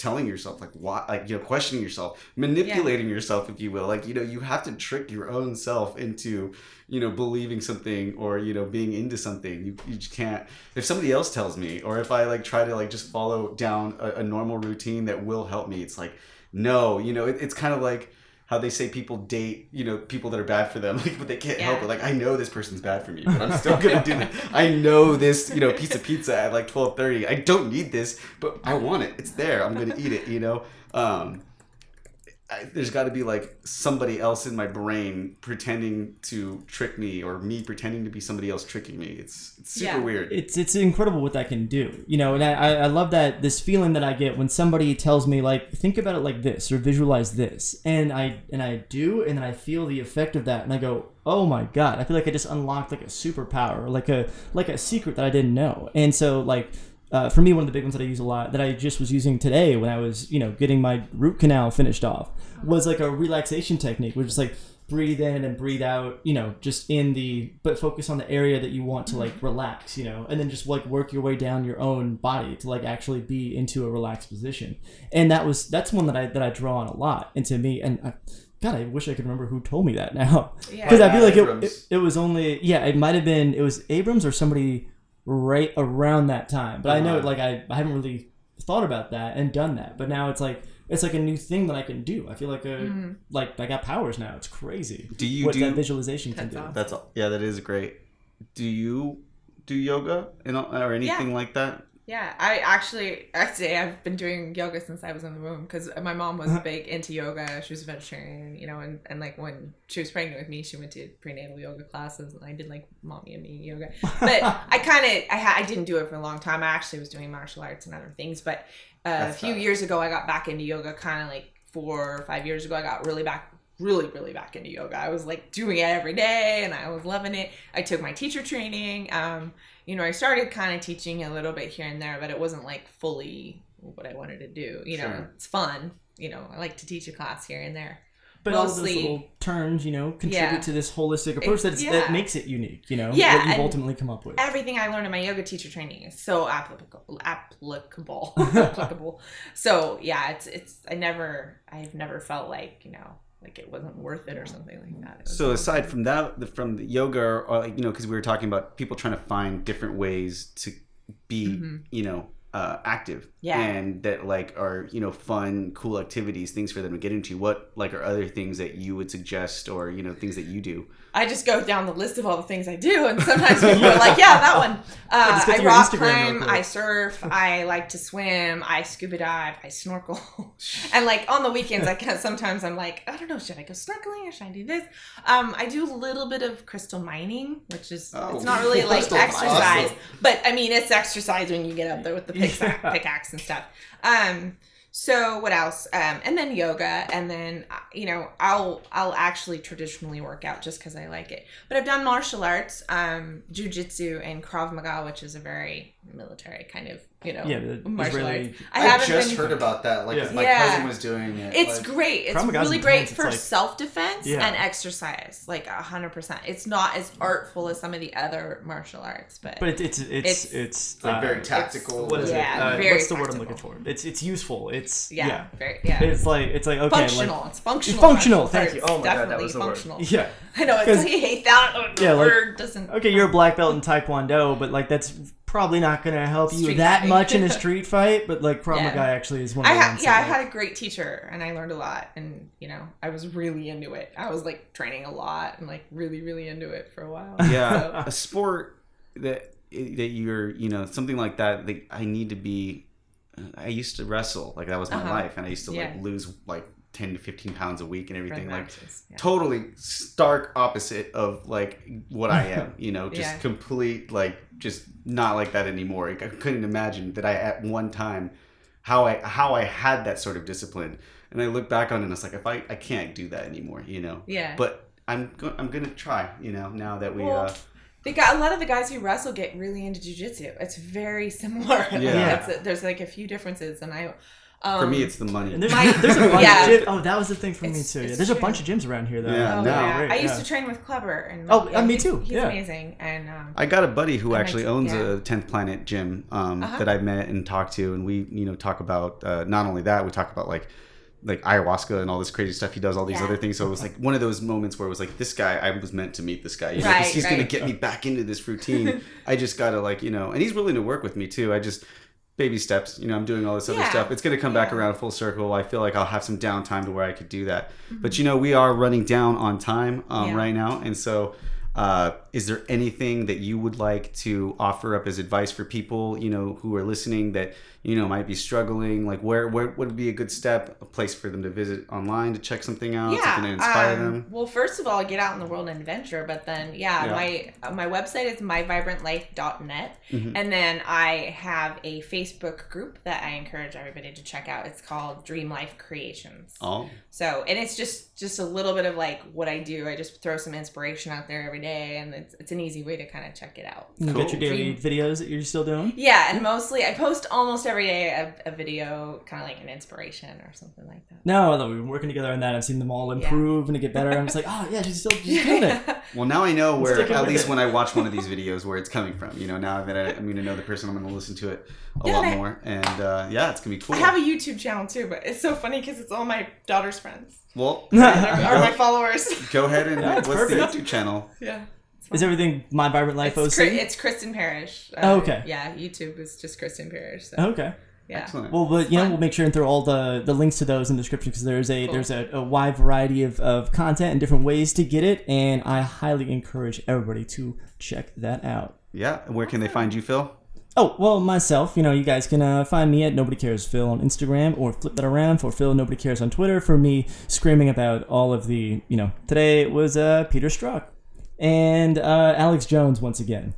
D: telling yourself like why like you know questioning yourself manipulating yourself if you will. Like you know you have to trick your own self into you know believing something or you know being into something. You, you just can't. If somebody else tells me or if i like try to like just follow down a, a normal routine that will help me it's like no you know it, it's kind of like how they say people date you know people that are bad for them like but they can't help it like i know this person's bad for me but i'm still gonna do it. I know this you know piece of pizza at like 12.30 i don't need this but i want it. It's there. I'm gonna eat it you know? Um I, there's got to be like somebody else in my brain pretending to trick me or me pretending to be somebody else tricking me it's, it's super
F: Yeah.
D: weird
E: it's it's incredible what that can do you know and I, I I love that this feeling that i get when somebody tells me like think about it like this or visualize this and i and i do and then i feel the effect of that and i go oh my god i feel like i just unlocked like a superpower like a like a secret that i didn't know and so like uh, for me, one of the big ones that I use a lot that I just was using today when I was, you know, getting my root canal finished off was like a relaxation technique, which is like breathe in and breathe out, you know, just in the, but focus on the area that you want to like relax, you know, and then just like work your way down your own body to like actually be into a relaxed position. And that was, that's one that I, that I draw on a lot. And to me, and I, God, I wish I could remember who told me that now.
F: Yeah.
E: Because I feel like it, it, it was only, yeah, it might have been, it was Abrams or somebody right around that time. But I know,
D: Uh-huh.
E: like, I, I haven't really thought about that and done that. But now it's like, it's like a new thing that I can do. I feel like a,
F: Mm-hmm.
E: like I got powers now. It's crazy.
D: do you
E: what
D: do
E: that visualization can
F: That's
E: do.
F: awesome.
D: that's all yeah that is great do you do yoga and all- or anything like that
F: Yeah, I actually, actually, I've been doing yoga since I was in the womb because my mom was big into yoga. She was a vegetarian, you know, and, and like when she was pregnant with me, she went to prenatal yoga classes, and I did like mommy and me yoga. But I kind of, I, ha- I didn't do it for a long time. I actually was doing martial arts and other things. But uh, a few years ago, I got back into yoga. Kind of like four or five years ago, I got really back. Really, really back into yoga. I was like doing it every day and I was loving it. I took my teacher training. Um, you know, I started kind of teaching a little bit here and there, but it wasn't like fully what I wanted to do. You know,
D: Sure.
F: it's fun, you know, I like to teach a class here and there.
E: But all those little turns, you know, contribute
F: Yeah.
E: to this holistic approach that's,
F: yeah.
E: that makes it unique. You know,
F: Yeah,
E: what you've ultimately come up with.
F: Everything I learned in my yoga teacher training is so applicable. Applicable. applicable. So yeah, it's it's. I never. I've never felt like you know like it wasn't worth it or something like that.
D: So aside from that, the- from the yoga, or you know, because we were talking about people trying to find different ways to be, mm-hmm. you know, uh, active.
F: Yeah.
D: and that like are you know fun, cool activities, things for them to get into. What like are other things that you would suggest, or you know, things that you do?
F: I just go down the list of all the things I do, and sometimes people are like, "Yeah, that one." Uh, I rock
E: Instagram
F: climb. I surf, I like to swim, I scuba dive, I snorkel, and like on the weekends, I can sometimes I'm like, I don't know, should I go snorkeling or should I do this? Um, I do a little bit of crystal mining, which is
D: Oh.
F: it's not really like exercise,
D: awesome.
F: but I mean it's exercise when you get up there with the pickaxe, pickaxe and stuff. Um, so what else? Um, and then yoga, and then uh, you know I'll I'll actually traditionally work out just because I like it. But I've done martial arts, um, jujitsu, and Krav Maga, which is a very military kind of you know
E: Yeah, the
F: martial
E: Israeli-
F: arts. I haven't
D: just
F: been.
D: heard about that. Like
E: Yeah.
D: my
F: Yeah.
D: cousin was doing it.
F: it's
D: like-
F: great. It's really great
E: It's
F: for
E: like-
F: self defense
E: Yeah.
F: and exercise, like a hundred percent. It's not as artful as some of the other martial arts, but,
E: But it, it's it's
F: It's-
E: it's,
D: like
E: uh,
D: very tactical.
E: What is
F: Yeah,
E: it? Uh,
F: very
E: what's the word I'm looking for? It's it's useful. It's
F: yeah,
E: yeah.
F: very yeah.
E: It's like it's like okay,
F: functional.
E: like
F: it's functional.
E: functional. Thank you. Oh my god, that
F: Definitely
E: was the
F: functional.
E: word. Yeah.
F: I know. It's
E: 'Cause-
F: like you hate that.
E: Yeah, like-
F: word doesn't.
E: Okay, you're a black belt in Taekwondo, but like that's probably not going to help you
F: Street
E: that
F: fighting.
E: much in a street fight. But like Krav
F: Yeah.
E: Maga actually is one of
F: I
E: the
F: had
E: ones.
F: yeah, I
E: like-
F: had a great teacher, and I learned a lot, and you know, I was really into it. I was like training a lot and like really, really into it for a while.
D: yeah a sport that that you're you know something like that that i need to be i used to wrestle like that was my
F: Uh-huh.
D: life and i used to
F: Yeah.
D: like lose like 10 to 15 pounds a week and
F: So,
D: everything like
F: matches, yeah.
D: totally stark opposite of like what i am you know just
F: Yeah.
D: complete like just not like that anymore i couldn't imagine that i at one time how i how i had that sort of discipline and i look back on it and it's like if i i can't do that anymore you know
F: Yeah.
D: but i'm go- i'm gonna try you know now that we
F: Well,
D: uh
F: They got a lot of the guys who wrestle get really into jujitsu. It's very similar. Like,
D: Yeah.
F: it's- there's like a few differences, and I. Um,
D: For me, it's the money.
E: And there's,
F: My-
E: there's a bunch
F: yeah.
E: of gyms. Oh, that was the thing for me too. Yeah,
F: it's
E: there's a bunch of gyms around here though.
F: Oh,
D: Yeah, no.
F: yeah.
E: Great,
F: I used
E: yeah.
F: to train with Cleber, and
E: Oh, uh, me too,
F: He's
E: yeah.
F: amazing, and um,
D: I got a buddy who actually
F: makes-
D: owns
F: yeah.
D: a Tenth Planet gym um,
F: Uh-huh.
D: that I met and talked to, and we you know talk about uh, not only that we talk about like like ayahuasca and all this crazy stuff. He does all these
F: Yeah.
D: other things. So it was like one of those moments where it was like this guy I was meant to meet this guy. You know, 'cause
F: Right,
D: he's gonna get me back into this routine. I just gotta like you know, and he's willing to work with me too. I just baby steps. You know, I'm doing all this other
F: Yeah.
D: stuff. It's gonna come back around full circle. I feel like I'll have some downtime to where I could do that.
F: Mm-hmm.
D: But you know, we are running down on time um,
F: Yeah.
D: right now, and so. Uh, is there anything that you would like to offer up as advice for people you know who are listening that you know might be struggling like where where would be a good step a place for them to visit online to check something out
F: yeah,
D: something to inspire
F: um,
D: them
F: Well, first of all, get out in the world and adventure. But then, yeah,
D: Yeah.
F: my my website is myvibrantlife.net,
D: Mhm.
F: and then I have a Facebook group that I encourage everybody to check out. It's called Dream Life Creations.
D: oh
F: So, and it's just just a little bit of like what I do. I just throw some inspiration out there every day, and it's it's an easy way to kind of check it out.
E: You
D: Cool.
E: got your daily videos that you're still doing.
F: Yeah, and mostly I post almost every day a, a video, kind of like an inspiration or something like that.
E: No, although we've been working together on that. I've seen them all improve and to get better. I'm just like, oh yeah, she's still she's doing it.
D: well now i know where at least
E: it.
D: when i watch one of these videos where it's coming from you know now that I, i'm gonna know the person i'm gonna listen to it a
F: Yeah,
D: lot
F: I-
D: more and uh, yeah it's gonna be cool
F: I have a YouTube channel too, but it's so funny because it's all my daughter's friends
D: well
F: are my followers.
D: go ahead and
E: Yeah, it's
D: what's
E: perfect.
D: the youtube channel
F: yeah.
E: Is everything my vibrant life
F: It's,
E: OC?
F: Cri- it's Kristen Parrish. Uh,
E: Oh, okay.
F: Yeah, YouTube is just Kristen Parrish. So,
E: okay.
F: yeah.
D: excellent
E: Well, but you know, we'll make sure and throw all the, the links to those in the description because there's a
F: Cool.
E: there's a, a wide variety of, of content and different ways to get it, and I highly encourage everybody to check that out.
D: yeah and where can they find you phil
E: Oh well, myself, you know, you guys can uh, find me at Nobody Cares Phil on Instagram, or flip that around for Phil Nobody Cares on Twitter for me screaming about all of the, you know, today it was uh, Peter Strzok and uh, Alex Jones once again.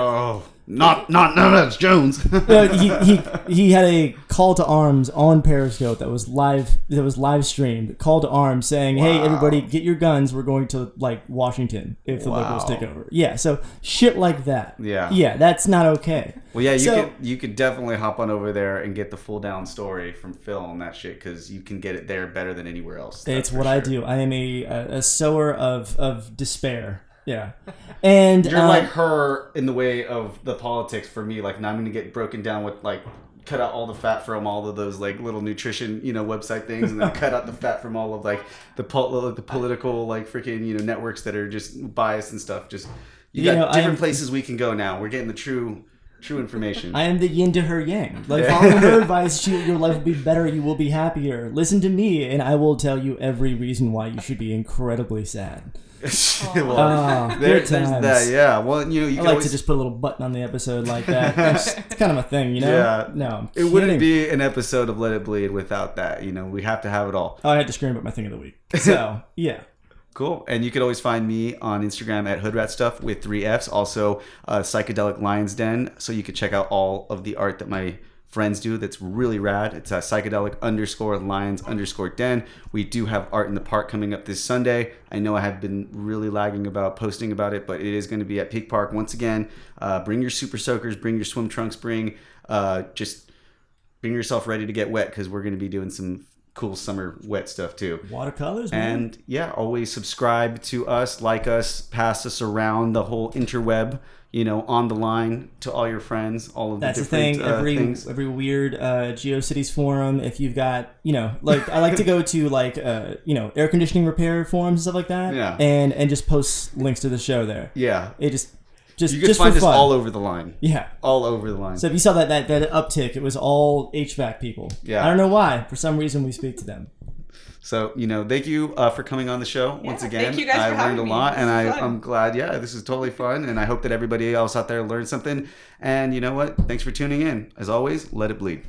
D: Oh, not not no, that's Jones.
E: Uh, he, he he had a call to arms on Periscope that was live that was live streamed. Call to arms saying, "Hey, everybody, get your guns. We're going to like Washington if the liberals take over." Yeah, so shit like that.
D: Yeah.
E: yeah, that's not okay.
D: Well, yeah, you
E: So-
D: could you could definitely hop on over there and get the full down story from Phil on that shit because you can get it there better than anywhere else. that's
E: It's what I do. I am a, a, a sower of, of despair. Yeah. And
D: You're
E: um,
D: like her in the way of the politics for me. Like, now I'm gonna get broken down with like cut out all the fat from all of those like little nutrition you know website things, and then cut out the fat from all of like the pol- the political like freaking you know networks that are just biased and stuff. Just you,
E: You
D: got
E: know,
D: different
E: am-
D: places we can go now. We're getting the true true information.
E: I am the yin to her yang. Like following her advice, she, your life will be better. You will be happier. Listen to me, and I will tell you every reason why you should be incredibly sad.
D: well,
E: Oh,
D: there, there's
E: times.
D: that. Yeah. Well, you know, you
E: I like
D: always,
E: to just put a little button on the episode like that. It's, kind of a thing, you know.
D: Yeah.
E: No,
D: It wouldn't be an episode of Let It Bleed without that. You know, we have to have it all.
E: Oh, I had to scream about my thing of the week. So yeah.
D: Cool. And you could always find me on Instagram at Hoodrat Stuff with three Fs. Also, uh, Psychedelic Lions Den. So you could check out all of the art that my friends do. That's really rad. It's a psychedelic underscore lions underscore den. We do have art in the park coming up this Sunday. I know I have been really lagging about posting about it, but it is going to be at Peak Park once again. Uh, bring your super soakers, bring your swim trunks, bring uh, just bring yourself ready to get wet because we're going to be doing some cool summer wet stuff too.
E: Watercolors, man.
D: And yeah, always subscribe to us, like us, pass us around the whole interweb. You know, on the line to all your friends, all of
E: That's
D: the
E: the thing.
D: different uh,
E: Every
D: things.
E: every weird uh, GeoCities forum, if you've got, you know, like I like to go to like uh, you know air conditioning repair forums and stuff like that.
D: Yeah.
E: And and just post links to the show there.
D: Yeah,
E: It just just
D: you can
E: just
D: find us
E: fun.
D: all over the line.
E: Yeah.
D: All over the line.
E: So if you saw that that that uptick, it was all HVAC people.
D: Yeah.
E: I don't know why. For some reason, we speak to them.
D: So you know, thank you uh, for coming on the show once again.
F: thank you guys
D: I
F: for
D: learned
F: having
D: a lot, and I,
F: fun.
D: I'm glad. Yeah, this is totally fun, and I hope that everybody else out there learned something. And you know what? Thanks for tuning in. As always, let it bleed.